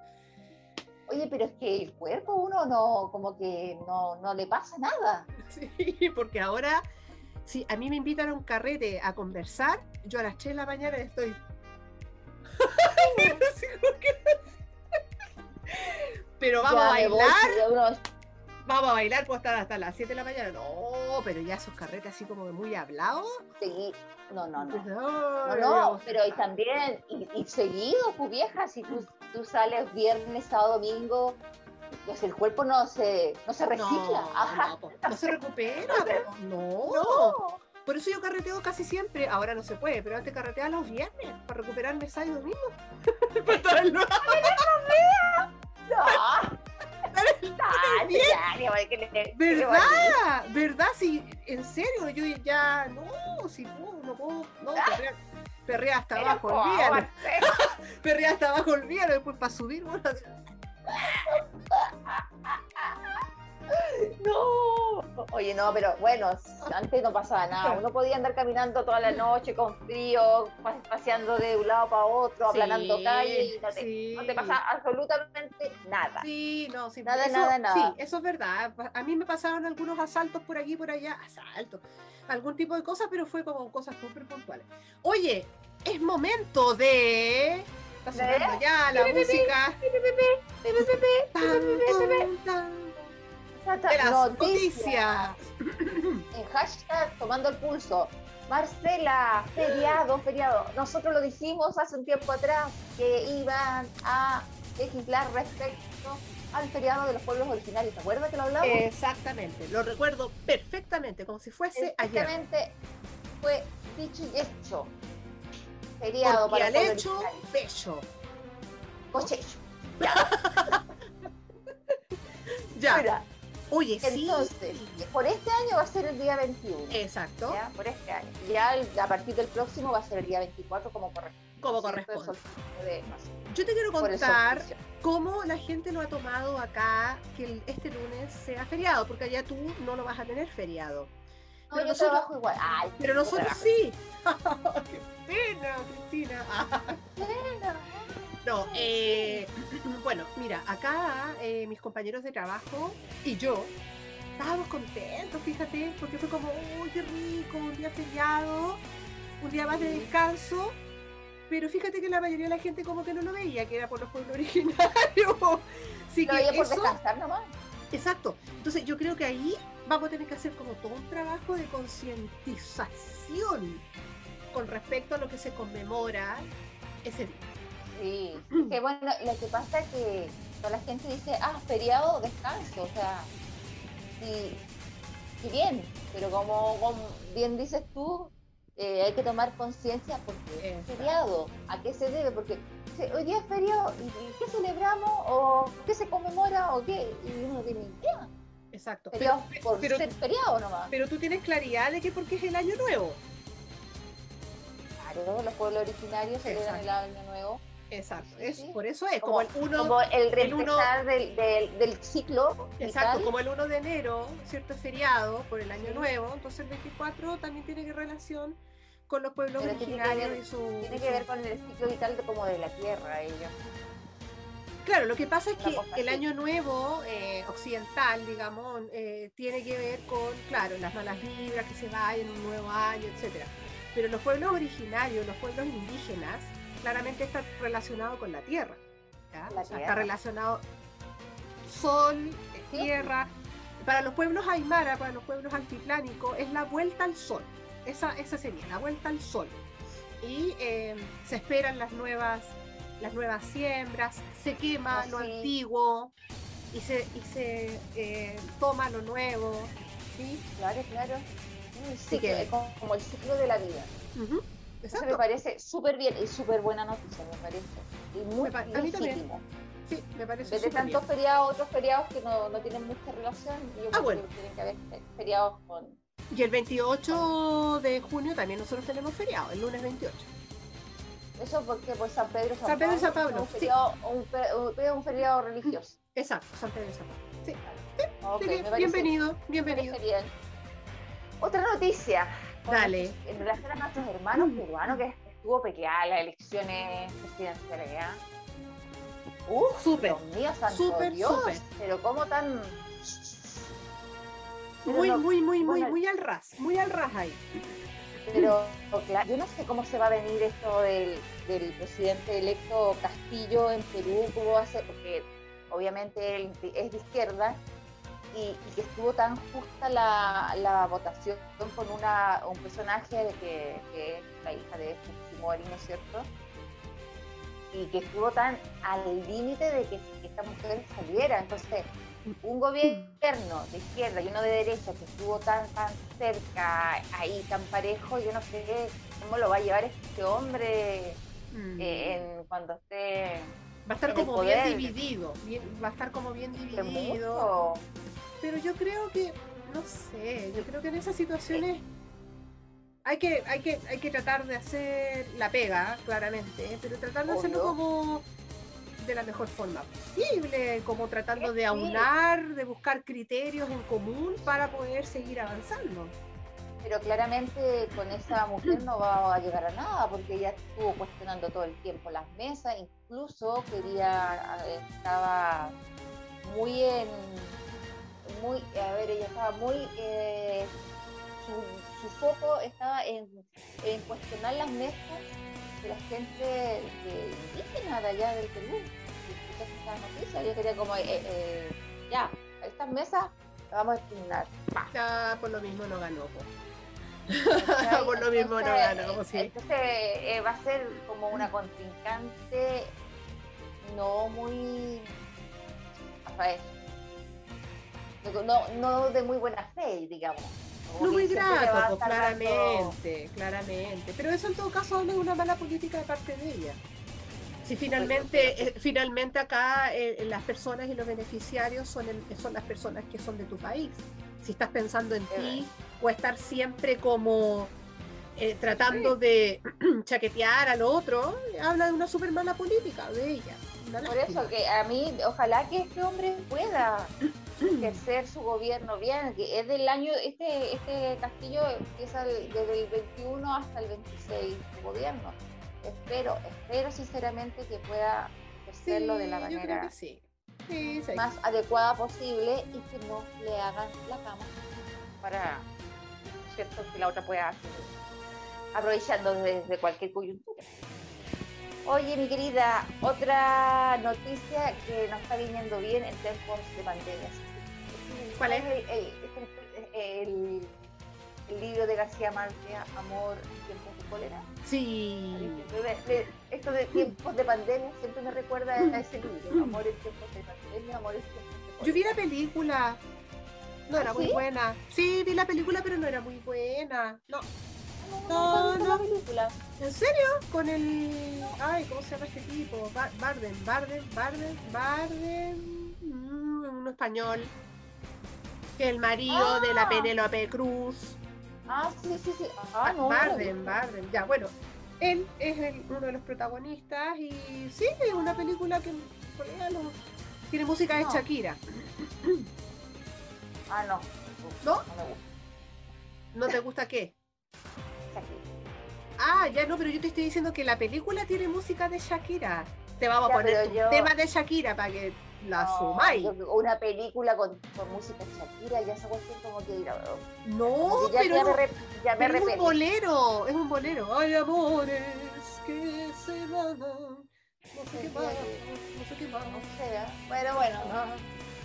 Oye, pero es que el cuerpo uno no, como que no, no le pasa nada. [LAUGHS] Sí, porque ahora, si a mí me invitan a un carrete a conversar, yo a las 3 de la mañana estoy. [LAUGHS] pero vamos a bailar vamos a bailar, puedo estar hasta las 7 de la mañana. No, pero ya esos carretes así como muy hablados. Sí, no, no, no. No, no, pero y también, y, seguido, pues vieja, si tú, tú sales viernes, sábado, domingo, pues el cuerpo no se, no se recicla. No, no, se recupera, [LAUGHS] no. no. Por eso yo carreteo casi siempre. Ahora no se puede, pero antes carreteaba los viernes para recuperarme sábado y domingo. [LAUGHS] para [LAUGHS] estar los... No. ¿Verdad? ¿Verdad? Sí, en serio, yo ya, no, si no, no puedo, no, [LAUGHS] perrea, hasta abajo el viernes. perrea hasta abajo el viernes, después para subir, bueno, [LAUGHS] No, oye, no, pero bueno, antes no pasaba nada. Uno podía andar caminando toda la noche con frío, paseando de un lado para otro, aplanando calles y no te, pasa absolutamente nada. Sí, no, sí, nada, nada, nada. Sí, eso es verdad. A mí me pasaron algunos asaltos por aquí, por allá, asaltos, algún tipo de cosas, pero fue como cosas súper puntuales. Oye, es momento de. Está sonando ya la música de las noticias. En hashtag tomando el pulso. Marcela, feriado, feriado. Nosotros lo dijimos hace un tiempo atrás que iban a legislar respecto al feriado de los pueblos originarios. ¿Te acuerdas que lo hablamos? Exactamente, lo recuerdo perfectamente, como si fuese ayer. Exactamente, fue dicho y hecho. Feriado para al hecho, pecho. Cochecho. [LAUGHS] Ya. ya. Oye, Entonces, por este año va a ser el día 21. Exacto. ¿ya? Por este año. Ya a partir del próximo va a ser el día 24 como corresponde. Como corresponde. Yo te quiero contar cómo la gente lo ha tomado acá, que este lunes sea feriado, porque allá tú no lo vas a tener feriado. No, pero yo nosotros, trabajo igual. Ay, pero nosotros sí. [LAUGHS] ¡Qué pena, Cristina! No, eh, bueno, mira, acá eh, mis compañeros de trabajo y yo estábamos contentos, fíjate, porque fue como, uy, qué rico, un día feriado, un día más de descanso. Pero fíjate que la mayoría de la gente como que no lo veía, que era por los pueblos [LAUGHS] originarios. Sí, lo veía por descansar nomás. Exacto. Entonces yo creo que ahí vamos a tener que hacer como todo un trabajo de concientización con respecto a lo que se conmemora ese día. Sí, [CLEARS THROAT] que bueno, lo que pasa es que toda la gente dice, ah, feriado, descanso, o sea, y, bien, pero como, bien dices tú, eh, hay que tomar conciencia porque es feriado, ¿a qué se debe? Porque hoy día es feriado, ¿y, qué celebramos? ¿O qué se conmemora? ¿O qué? Y uno no tiene idea. Exacto. Feriado por ser feriado nomás. Pero tú tienes claridad de que porque es el año nuevo. Claro, los pueblos originarios celebran el año nuevo Exacto, es, por eso es como, el uno. Como el del, del, ciclo. Exacto, como el 1 de enero, ¿cierto? Feriado por el año nuevo, entonces el 24 también tiene que relación con los pueblos originarios tiene y su. Tiene que ver con el ciclo vital de, como de la tierra, ellos. Claro, lo que pasa es que el año nuevo eh, occidental, digamos, eh, tiene que ver con, claro, las malas vibras, que se vayan, un nuevo año, etcétera Pero los pueblos originarios, los pueblos indígenas, claramente está relacionado con la tierra. está relacionado sol, tierra. Para los pueblos aymara, para los pueblos altiplánicos, es la vuelta al sol. Esa, esa sería, la vuelta al sol. Y eh, se esperan las nuevas, las nuevas siembras, se quema lo antiguo y se, y se eh, toma lo nuevo. ¿sí? Claro, claro. como el ciclo de la vida. Eso me parece súper bien y súper buena noticia, me parece. Y muy legítimo. Sí, me parece Desde tantos feriados, otros feriados que no, no tienen mucha relación, yo ah, bueno. que tienen que haber feriados con... Y el 28 de junio también nosotros tenemos feriado, el lunes 28. Eso porque por San Pedro San, San Pedro y San Pablo. Un feriado, un, un, feriado religioso. [LAUGHS] Exacto, San Pedro y San Pablo. Sí. sí. bienvenido, bienvenido. Bien. Otra noticia. Dale. En relación a nuestros hermanos peruanos que estuvo peleada las elecciones presidenciales, ¿ya? Uf, súper. Dios mío, santo super, Dios. Pero cómo tan. muy, muy, muy, muy, muy al ras. Muy al ras ahí. Pero claro, yo no sé cómo se va a venir esto del, del presidente electo Castillo en Perú, cómo va a ser, porque obviamente él es de izquierda y, que estuvo tan justa la, la votación con una, un personaje de que, que es la hija de Fujimori, ¿no es cierto? Y que estuvo tan al límite de que, esta mujer saliera. Entonces, un gobierno de izquierda y uno de derecha que estuvo tan, tan cerca, ahí tan parejo, yo no sé cómo lo va a llevar este hombre mm. eh, en, cuando esté Va a estar como bien dividido, va a estar como bien dividido. Pero yo creo que, no sé, yo creo que en esas situaciones hay que, hay que, hay que tratar de hacer la pega, claramente, pero tratar de hacerlo como de la mejor forma posible, como tratando de aunar, de buscar criterios en común para poder seguir avanzando. Pero claramente con esa mujer no va a llegar a nada porque ella estuvo cuestionando todo el tiempo las mesas, incluso quería, estaba muy en, muy, a ver, ella estaba muy, eh, su, foco estaba en, cuestionar las mesas de la gente de indígena de allá del Perú. Esta ella quería como, eh, eh, ya, estas mesas las vamos a exterminar. Ya, por lo mismo no ganó. Pues. [LAUGHS] Por lo mismo no Entonces eh, va a ser como una contrincante no muy. No, no de muy buena fe, digamos. no muy grato, pues, claramente, claramente. Pero eso en todo caso es una mala política de parte de ella. Si finalmente, eh, finalmente acá eh, las personas y los beneficiarios son, son las personas que son de tu país. Si estás pensando en ti o estar siempre como eh, tratando de [CLEARS THROAT] chaquetear al otro, habla de una súper mala política de ella. Por eso que a mí, ojalá que este hombre pueda ejercer su gobierno bien, que es del año, este, este castillo empieza desde el 21 hasta el 26 su gobierno. Espero, espero sinceramente que pueda hacerlo de la manera más adecuada posible y que no le hagan la cama para cierto que la otra pueda aprovechando desde cualquier coyuntura. Oye, mi querida, otra noticia que nos está viniendo bien en tiempos de pandemia. ¿Cuál es? el el libro de García Márquez, Amor en tiempos de cólera. Sí. esto de tiempos de pandemia siempre me recuerda a ese libro, Amor en tiempos de pandemia, Amor en tiempos de cólera. Yo vi la película, no era ¿Ah, muy buena. Sí, vi la película, pero no era muy buena. No. No, no, película. ¿En serio? Con el. Ay, ¿cómo se llama este tipo? Barden, Barden, Barden, Barden. Mm, un español. El marido de la ah. Penélope Cruz. Ah, sí, sí, sí. Ah, no, Barden, Barden. Ya, bueno, él es uno de los protagonistas y sí, es una película que tiene música de Shakira. Ah, no. ¿No? No me gusta. ¿No te gusta qué? Ah, ya no, pero yo te estoy diciendo que la película tiene música de Shakira. Te vamos a poner tema de Shakira para que la No, sumáis. Una película con, con música de Shakira, ya esa cuestión como que ir a No, como que ya, pero, ya me, re- ya me pero es un bolero, es un bolero. Hay amores que se van. No sé qué más, no sé qué más. No sé, ¿eh? Bueno, bueno, no.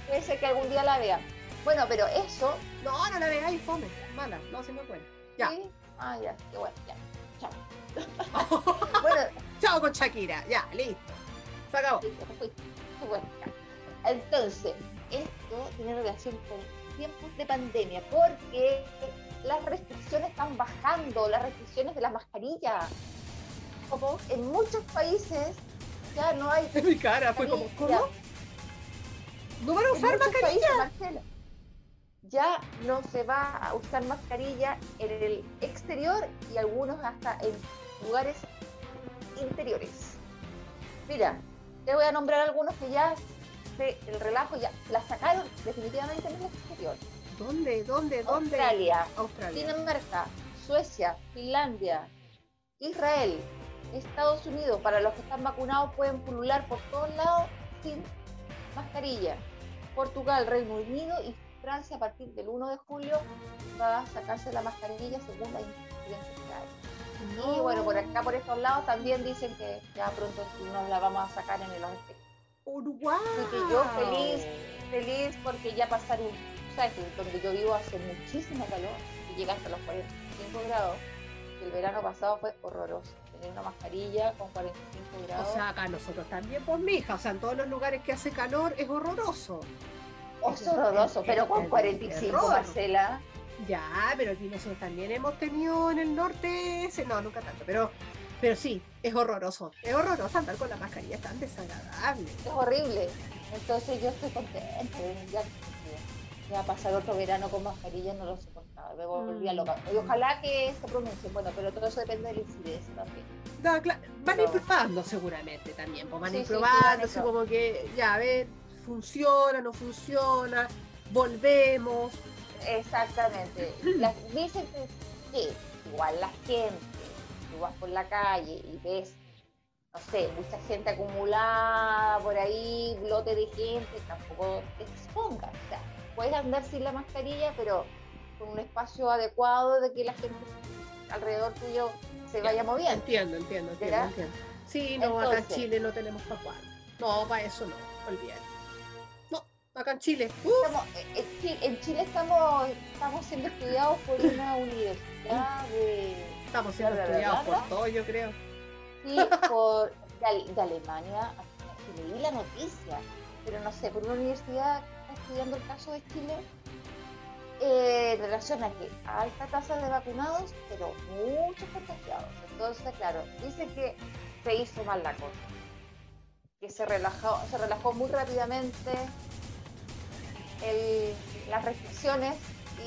puede ser que algún día la vea. Bueno, pero eso, No, no la veáis, fome, mala, no se me cuenta. Ya. ¿sí? Ah, ya, qué bueno, ya. Chao. [LAUGHS] Bueno, Chao con Shakira, ya, listo. Se acabó. listo, fui. Bueno. Entonces, esto tiene relación con tiempos de pandemia, porque las restricciones están bajando, las restricciones de las mascarillas. Como en muchos países ya no hay [LAUGHS] En mi cara fue como. ¿cómo? ¿No van a usar muchos mascarilla? países, Marcela, ya no se va a usar mascarilla en el exterior y algunos hasta en lugares interiores. Mira, te voy a nombrar algunos que ya se- el relajo ya la sacaron definitivamente en el exterior. ¿Dónde? ¿Dónde? ¿Dónde? Australia, Australia. Dinamarca, Suecia, Finlandia, Israel, Estados Unidos, para los que están vacunados pueden pulular por todos lados sin mascarilla. Portugal, Reino Unido y Francia a partir del 1 de julio va a sacarse la mascarilla según la incidencia que hay. Y bueno, por acá, por estos lados, también dicen que ya pronto nos la vamos a sacar en el oeste. Uruguay. Así que yo feliz, feliz porque ya pasaron, sabes que donde yo vivo hace muchísimo calor y llega hasta los 45 grados. El verano pasado fue horroroso. Tener una mascarilla con 45 grados. O sea, acá nosotros también, pues mija, o sea, en todos los lugares que hace calor es horroroso. Es horroroso, pero con es 45, terror. Marcela. Ya, pero aquí nosotros también hemos tenido en el norte, ese- no, nunca tanto, pero, pero sí, es horroroso. Es horroroso andar con la mascarilla, es tan desagradable. Es horrible. Entonces yo estoy contenta. Ya, ya pasar otro verano con mascarilla no lo soportaba. Me volvía Mm. loca. Y ojalá que se pronuncien. Bueno, pero todo eso depende de la incidencia también. Da, cla- van ir Pero- probando seguramente también, pues van a Sí, ir sí, sí, ir así como que, ya, a ver, funciona, no funciona, volvemos. Exactamente. [CLEARS THROAT] La- dicen que, igual la gente, tú vas por la calle y ves, no sé, mucha gente acumulada por ahí, lote de gente, tampoco te expongas. O sea, puedes andar sin la mascarilla, pero con un espacio adecuado de que la gente alrededor tuyo se vaya moviendo. Entiendo, entiendo, entiendo. Sí, no, acá en Entonces- Chile no tenemos para cuándo. No, para eso no, olvídate. Acá en Chile, Estamos- eh, en Chi- en Chile estamos, estamos siendo estudiados por una universidad de estamos siendo ¿verdad, estudiados por todo, yo creo. Sí, por, de, Ale- de Alemania, que leí la noticia, pero no sé, por una universidad que está estudiando el caso de Chile, eh, en relación a que alta tasa de vacunados, pero muchos contagiados. Entonces, claro, dice que se hizo mal la cosa, que se relajó, se relajó muy rápidamente el- las restricciones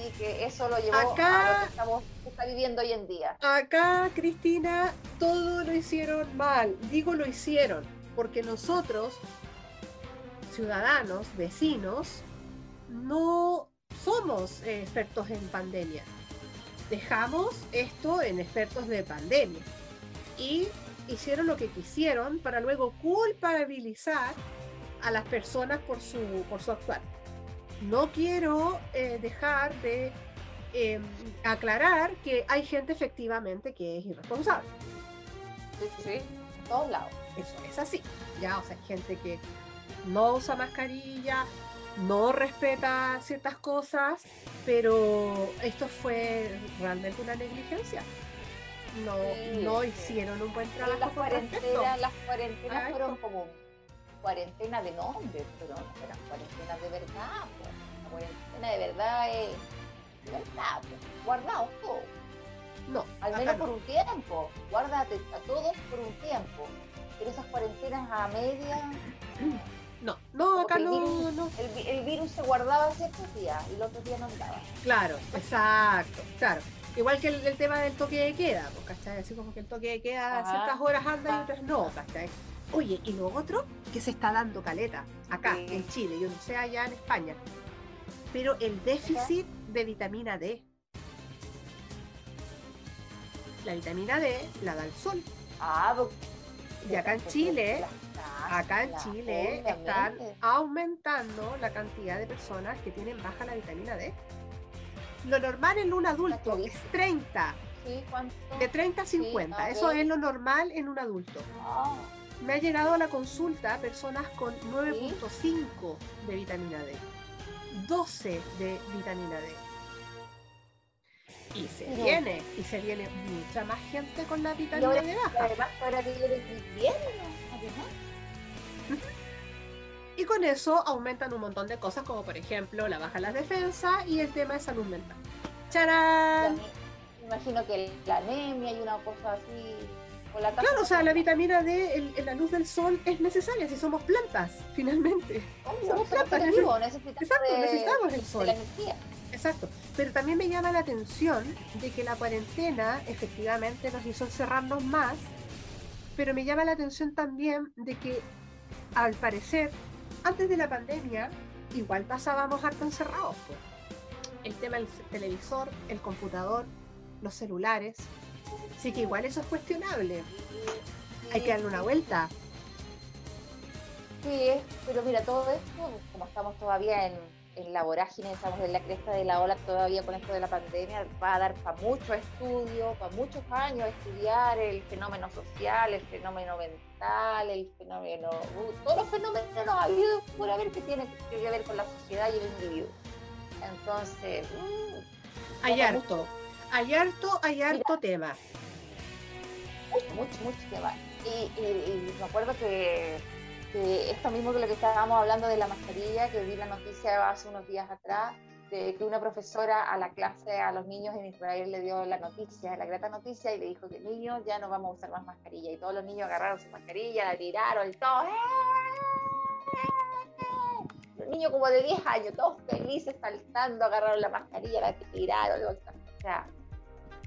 y que eso lo llevó a Acá- lo que estamos está viviendo hoy en día. Acá, Cristina, todo lo hicieron mal. Digo lo hicieron, porque nosotros, ciudadanos, vecinos, no somos eh, expertos en pandemia. Dejamos esto en expertos de pandemia. Y hicieron lo que quisieron para luego culpabilizar a las personas por su, por su actuar. No quiero eh, dejar de eh, aclarar que hay gente efectivamente que es irresponsable. Sí, sí, todos lados. Eso es así. Ya, o sea, hay gente que no usa mascarilla, no respeta ciertas cosas, pero esto fue realmente una negligencia. No, Sí, no hicieron un buen trabajo las cuarentenas, las cuarentenas fueron como cuarentena de nombre, pero no eran cuarentenas de verdad. pues. La cuarentena de verdad es verdad, pues. guardados todos, No, al menos no. por un tiempo. Guárdate a todos por un tiempo. Pero esas cuarentenas a media, No, no, acá el no, virus- no. el, el virus se guardaba ciertos días y los otros días no andaba. Claro, exacto, claro. Igual que el, el tema del toque de queda, pues, ¿cachai? Así como que el toque de queda a ciertas horas anda y otras no, ¿cachai? Oye, y lo otro que se está dando caleta acá Sí. en Chile, yo no sé allá en España, pero el déficit de vitamina D. La vitamina D la da el sol. Ah, Y acá en Chile, acá en Chile están aumentando la cantidad de personas que tienen baja la vitamina D. Lo normal en un adulto es 30. De 30 a 50. Eso es lo normal en un adulto. Ah. Me ha llegado a la consulta personas con 9.5 de vitamina D, 12 de vitamina D. Y se viene, y se viene mucha más gente con la vitamina D baja. Además, ahora Y con eso aumentan un montón de cosas, como por ejemplo la baja de las defensas y el tema de salud mental. ¡Charán! Me imagino que la anemia y una cosa así. Claro, o sea, la vitamina D en, la luz del sol es necesaria si somos plantas, finalmente. somos plantas, necesitamos, el sol. Exacto. Pero también me llama la atención de que la cuarentena efectivamente nos hizo encerrarnos más, pero me llama la atención también de que al parecer, antes de la pandemia, igual pasábamos harto encerrados. El tema del televisor, el computador, los celulares. Así que igual eso es cuestionable. Hay que darle una vuelta. Sí, pero mira, todo esto, como estamos todavía en, en la vorágine, estamos en la cresta de la ola todavía con esto de la pandemia, va a dar para mucho estudio, para muchos años estudiar el fenómeno social, el fenómeno mental, el fenómeno, uh, todos los fenómenos habido por haber que tienen que ver con la sociedad y el individuo. Entonces, uh, hay harto, hay harto, hay harto tema. Mucho, mucho tema. y me acuerdo que esto mismo que lo que estábamos hablando de la mascarilla, que vi la noticia hace unos días atrás, de que una profesora a la clase, a los niños en Israel le dio la noticia, la grata noticia, y le dijo que niños ya no vamos a usar más mascarilla. Y todos los niños agarraron su mascarilla, la tiraron, y todos... Los niños como de 10 años, todos felices, saltando, agarraron la mascarilla, la tiraron. O sea,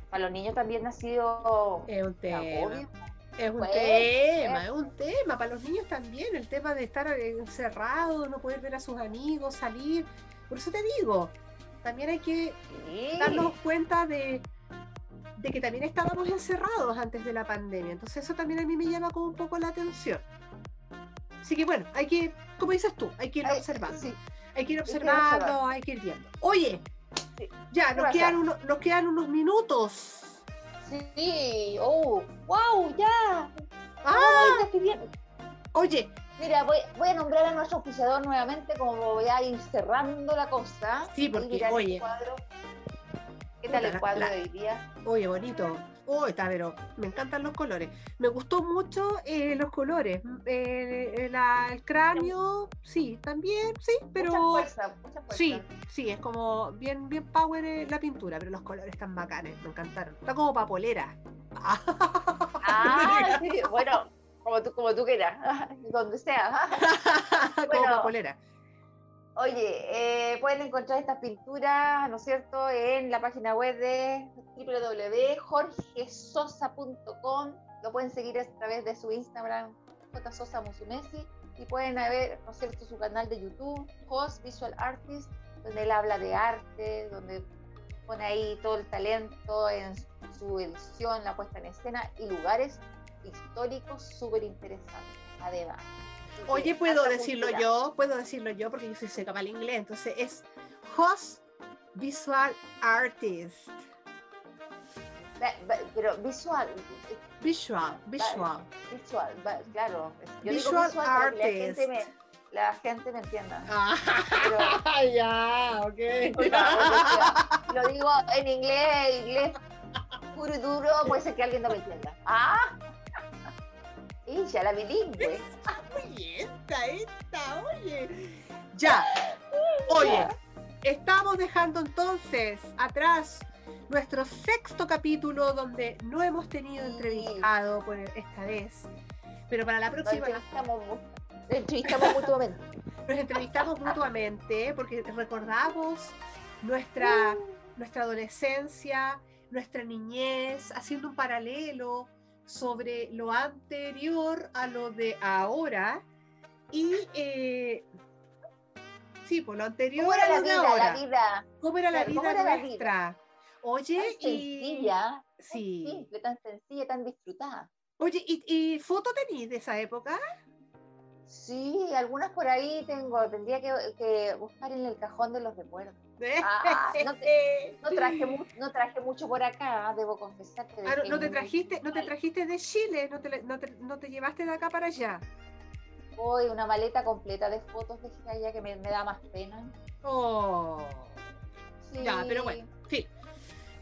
para los niños también ha sido... Es un tema. Es un tema, es un tema. Para los niños también, el tema de estar encerrado, no poder ver a sus amigos, salir. Por eso te digo, también hay que darnos cuenta de, de que también estábamos encerrados antes de la pandemia. Entonces eso también a mí me llama como un poco la atención. Así que bueno, hay que, como dices tú, hay que ir observando. Hay que ir observando, hay que ir viendo. Oye, ya, nos quedan, nos quedan unos minutos. Sí, oh, wow, ya. Ah, oye. Mira, voy, voy, a nombrar a nuestro auspiciador nuevamente, como voy a ir cerrando la cosa. Sí, porque, oye. ¿Qué tal el cuadro de hoy día? Oye, bonito. Oh, está, pero me encantan los colores. Me gustó mucho eh, los colores. Eh, el cráneo, sí, también, sí, pero. Mucha fuerza, mucha fuerza. Sí, sí, es como bien, bien power eh, la pintura, pero los colores están bacanes, me encantaron. Está como para polera. Ah, [LAUGHS] sí, bueno, como tú, como tú quieras, [LAUGHS] donde sea. como para polera. Oye, eh, pueden encontrar estas pinturas, ¿no es cierto?, en la página web de www.jorgesosa.com. Lo pueden seguir a través de su Instagram, jsosa y pueden ver, ¿no es cierto?, su canal de YouTube, Host Visual Artist, donde él habla de arte, donde pone ahí todo el talento en su edición, la puesta en escena y lugares históricos súper interesantes, además. Oye, puedo decirlo yo, puedo decirlo yo porque yo soy seca para el inglés, entonces es Host Visual Artist. Pero visual. Visual, visual. Visual, claro. Yo visual digo visual artist. La gente, me, la gente me entienda. Ah, [LAUGHS] ya, ok. lo digo en inglés, inglés puro y duro, puede ser que alguien no me entienda. Ah, [LAUGHS] ella, la bilingüe. [LAUGHS] Oye, esta, esta, oye. Ya, oye, estamos dejando entonces atrás nuestro sexto capítulo donde no hemos tenido entrevistado por esta vez, pero para la próxima... Nos entrevistamos, mutuamente. Nos entrevistamos mutuamente porque recordamos nuestra, uh. nuestra adolescencia, nuestra niñez, haciendo un paralelo sobre lo anterior a lo de ahora y eh, sí, por pues, lo anterior ¿Cómo era a lo la vida, de ahora. La vida? ¿Cómo era la vida nuestra? Oye, tan sencilla, y sí. Tan simple, tan sencilla, tan disfrutada. Oye, ¿y, y foto tenéis de esa época? Sí, algunas por ahí tengo. Tendría que, buscar en el cajón de los recuerdos. [LAUGHS] Ah, no, traje no traje mucho por acá, debo confesar. Ah, no, te trajiste, no te trajiste de Chile, no te, no te, llevaste de acá para allá. Hoy una maleta completa de fotos de allá que me, da más pena. Oh. Ya, pero bueno, sí.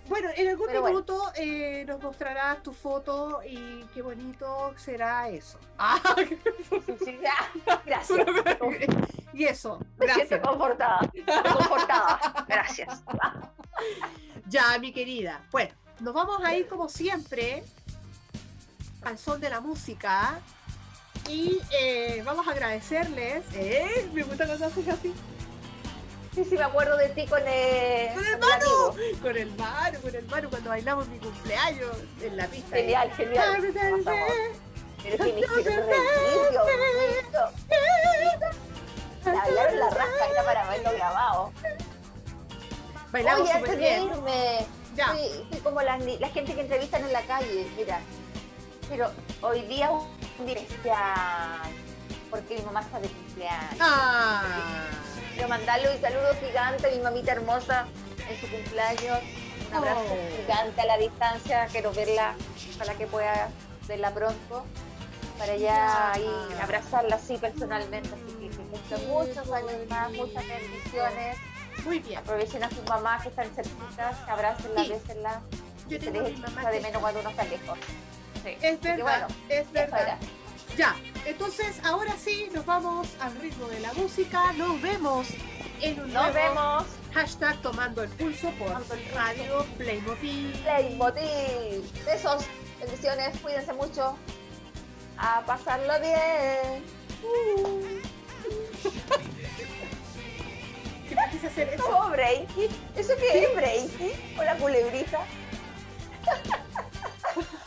Bueno, en algún minuto eh, nos mostrarás tu foto y qué bonito será eso. [LAUGHS] Ah. gracias. y eso. Me siento confortada. confortada. Gracias. ya, mi querida. Bueno, nos vamos a ir como siempre al son de la música y eh, vamos a agradecerles. ¿Eh? Me gusta cuando haces así. Sí, sí, me acuerdo de ti con el. ¡Con el Manu! Con el Manu, con el Manu cuando bailamos mi cumpleaños en la pista. Genial, genial. Pero que me hicieron La hablaron la rasca era para verlo grabado. Bailamos Oye, antes de irme, ya. Fui, como la, la, gente que entrevistan en la calle, mira. Pero hoy día un especial, porque mi mamá está de cumpleaños. Ah. Quiero mandarle un saludo gigante a mi mamita hermosa en su cumpleaños. Un abrazo oh. gigante a la distancia. Quiero verla, para que pueda verla pronto. Para ya y abrazarla así personalmente. Así que que muchos años más, muchas bendiciones. Muy bien. Aprovechen a sus mamás que están cerquitas, abrácenla, sí. bésenla. Yo tengo se les mamá de menos cuando uno está lejos. Sí. Es verdad, es verdad. Ya, entonces ahora sí nos vamos al ritmo de la música. Nos vemos en un Nos vemos. hashtag tomando el pulso por Radio Playmobil. Playmobil. Besos, bendiciones, cuídense mucho. A pasarlo bien. [LAUGHS] ¿Qué quise hacer eso? ¿Eso qué es, Breaky? ¿O la culebrita? [LAUGHS]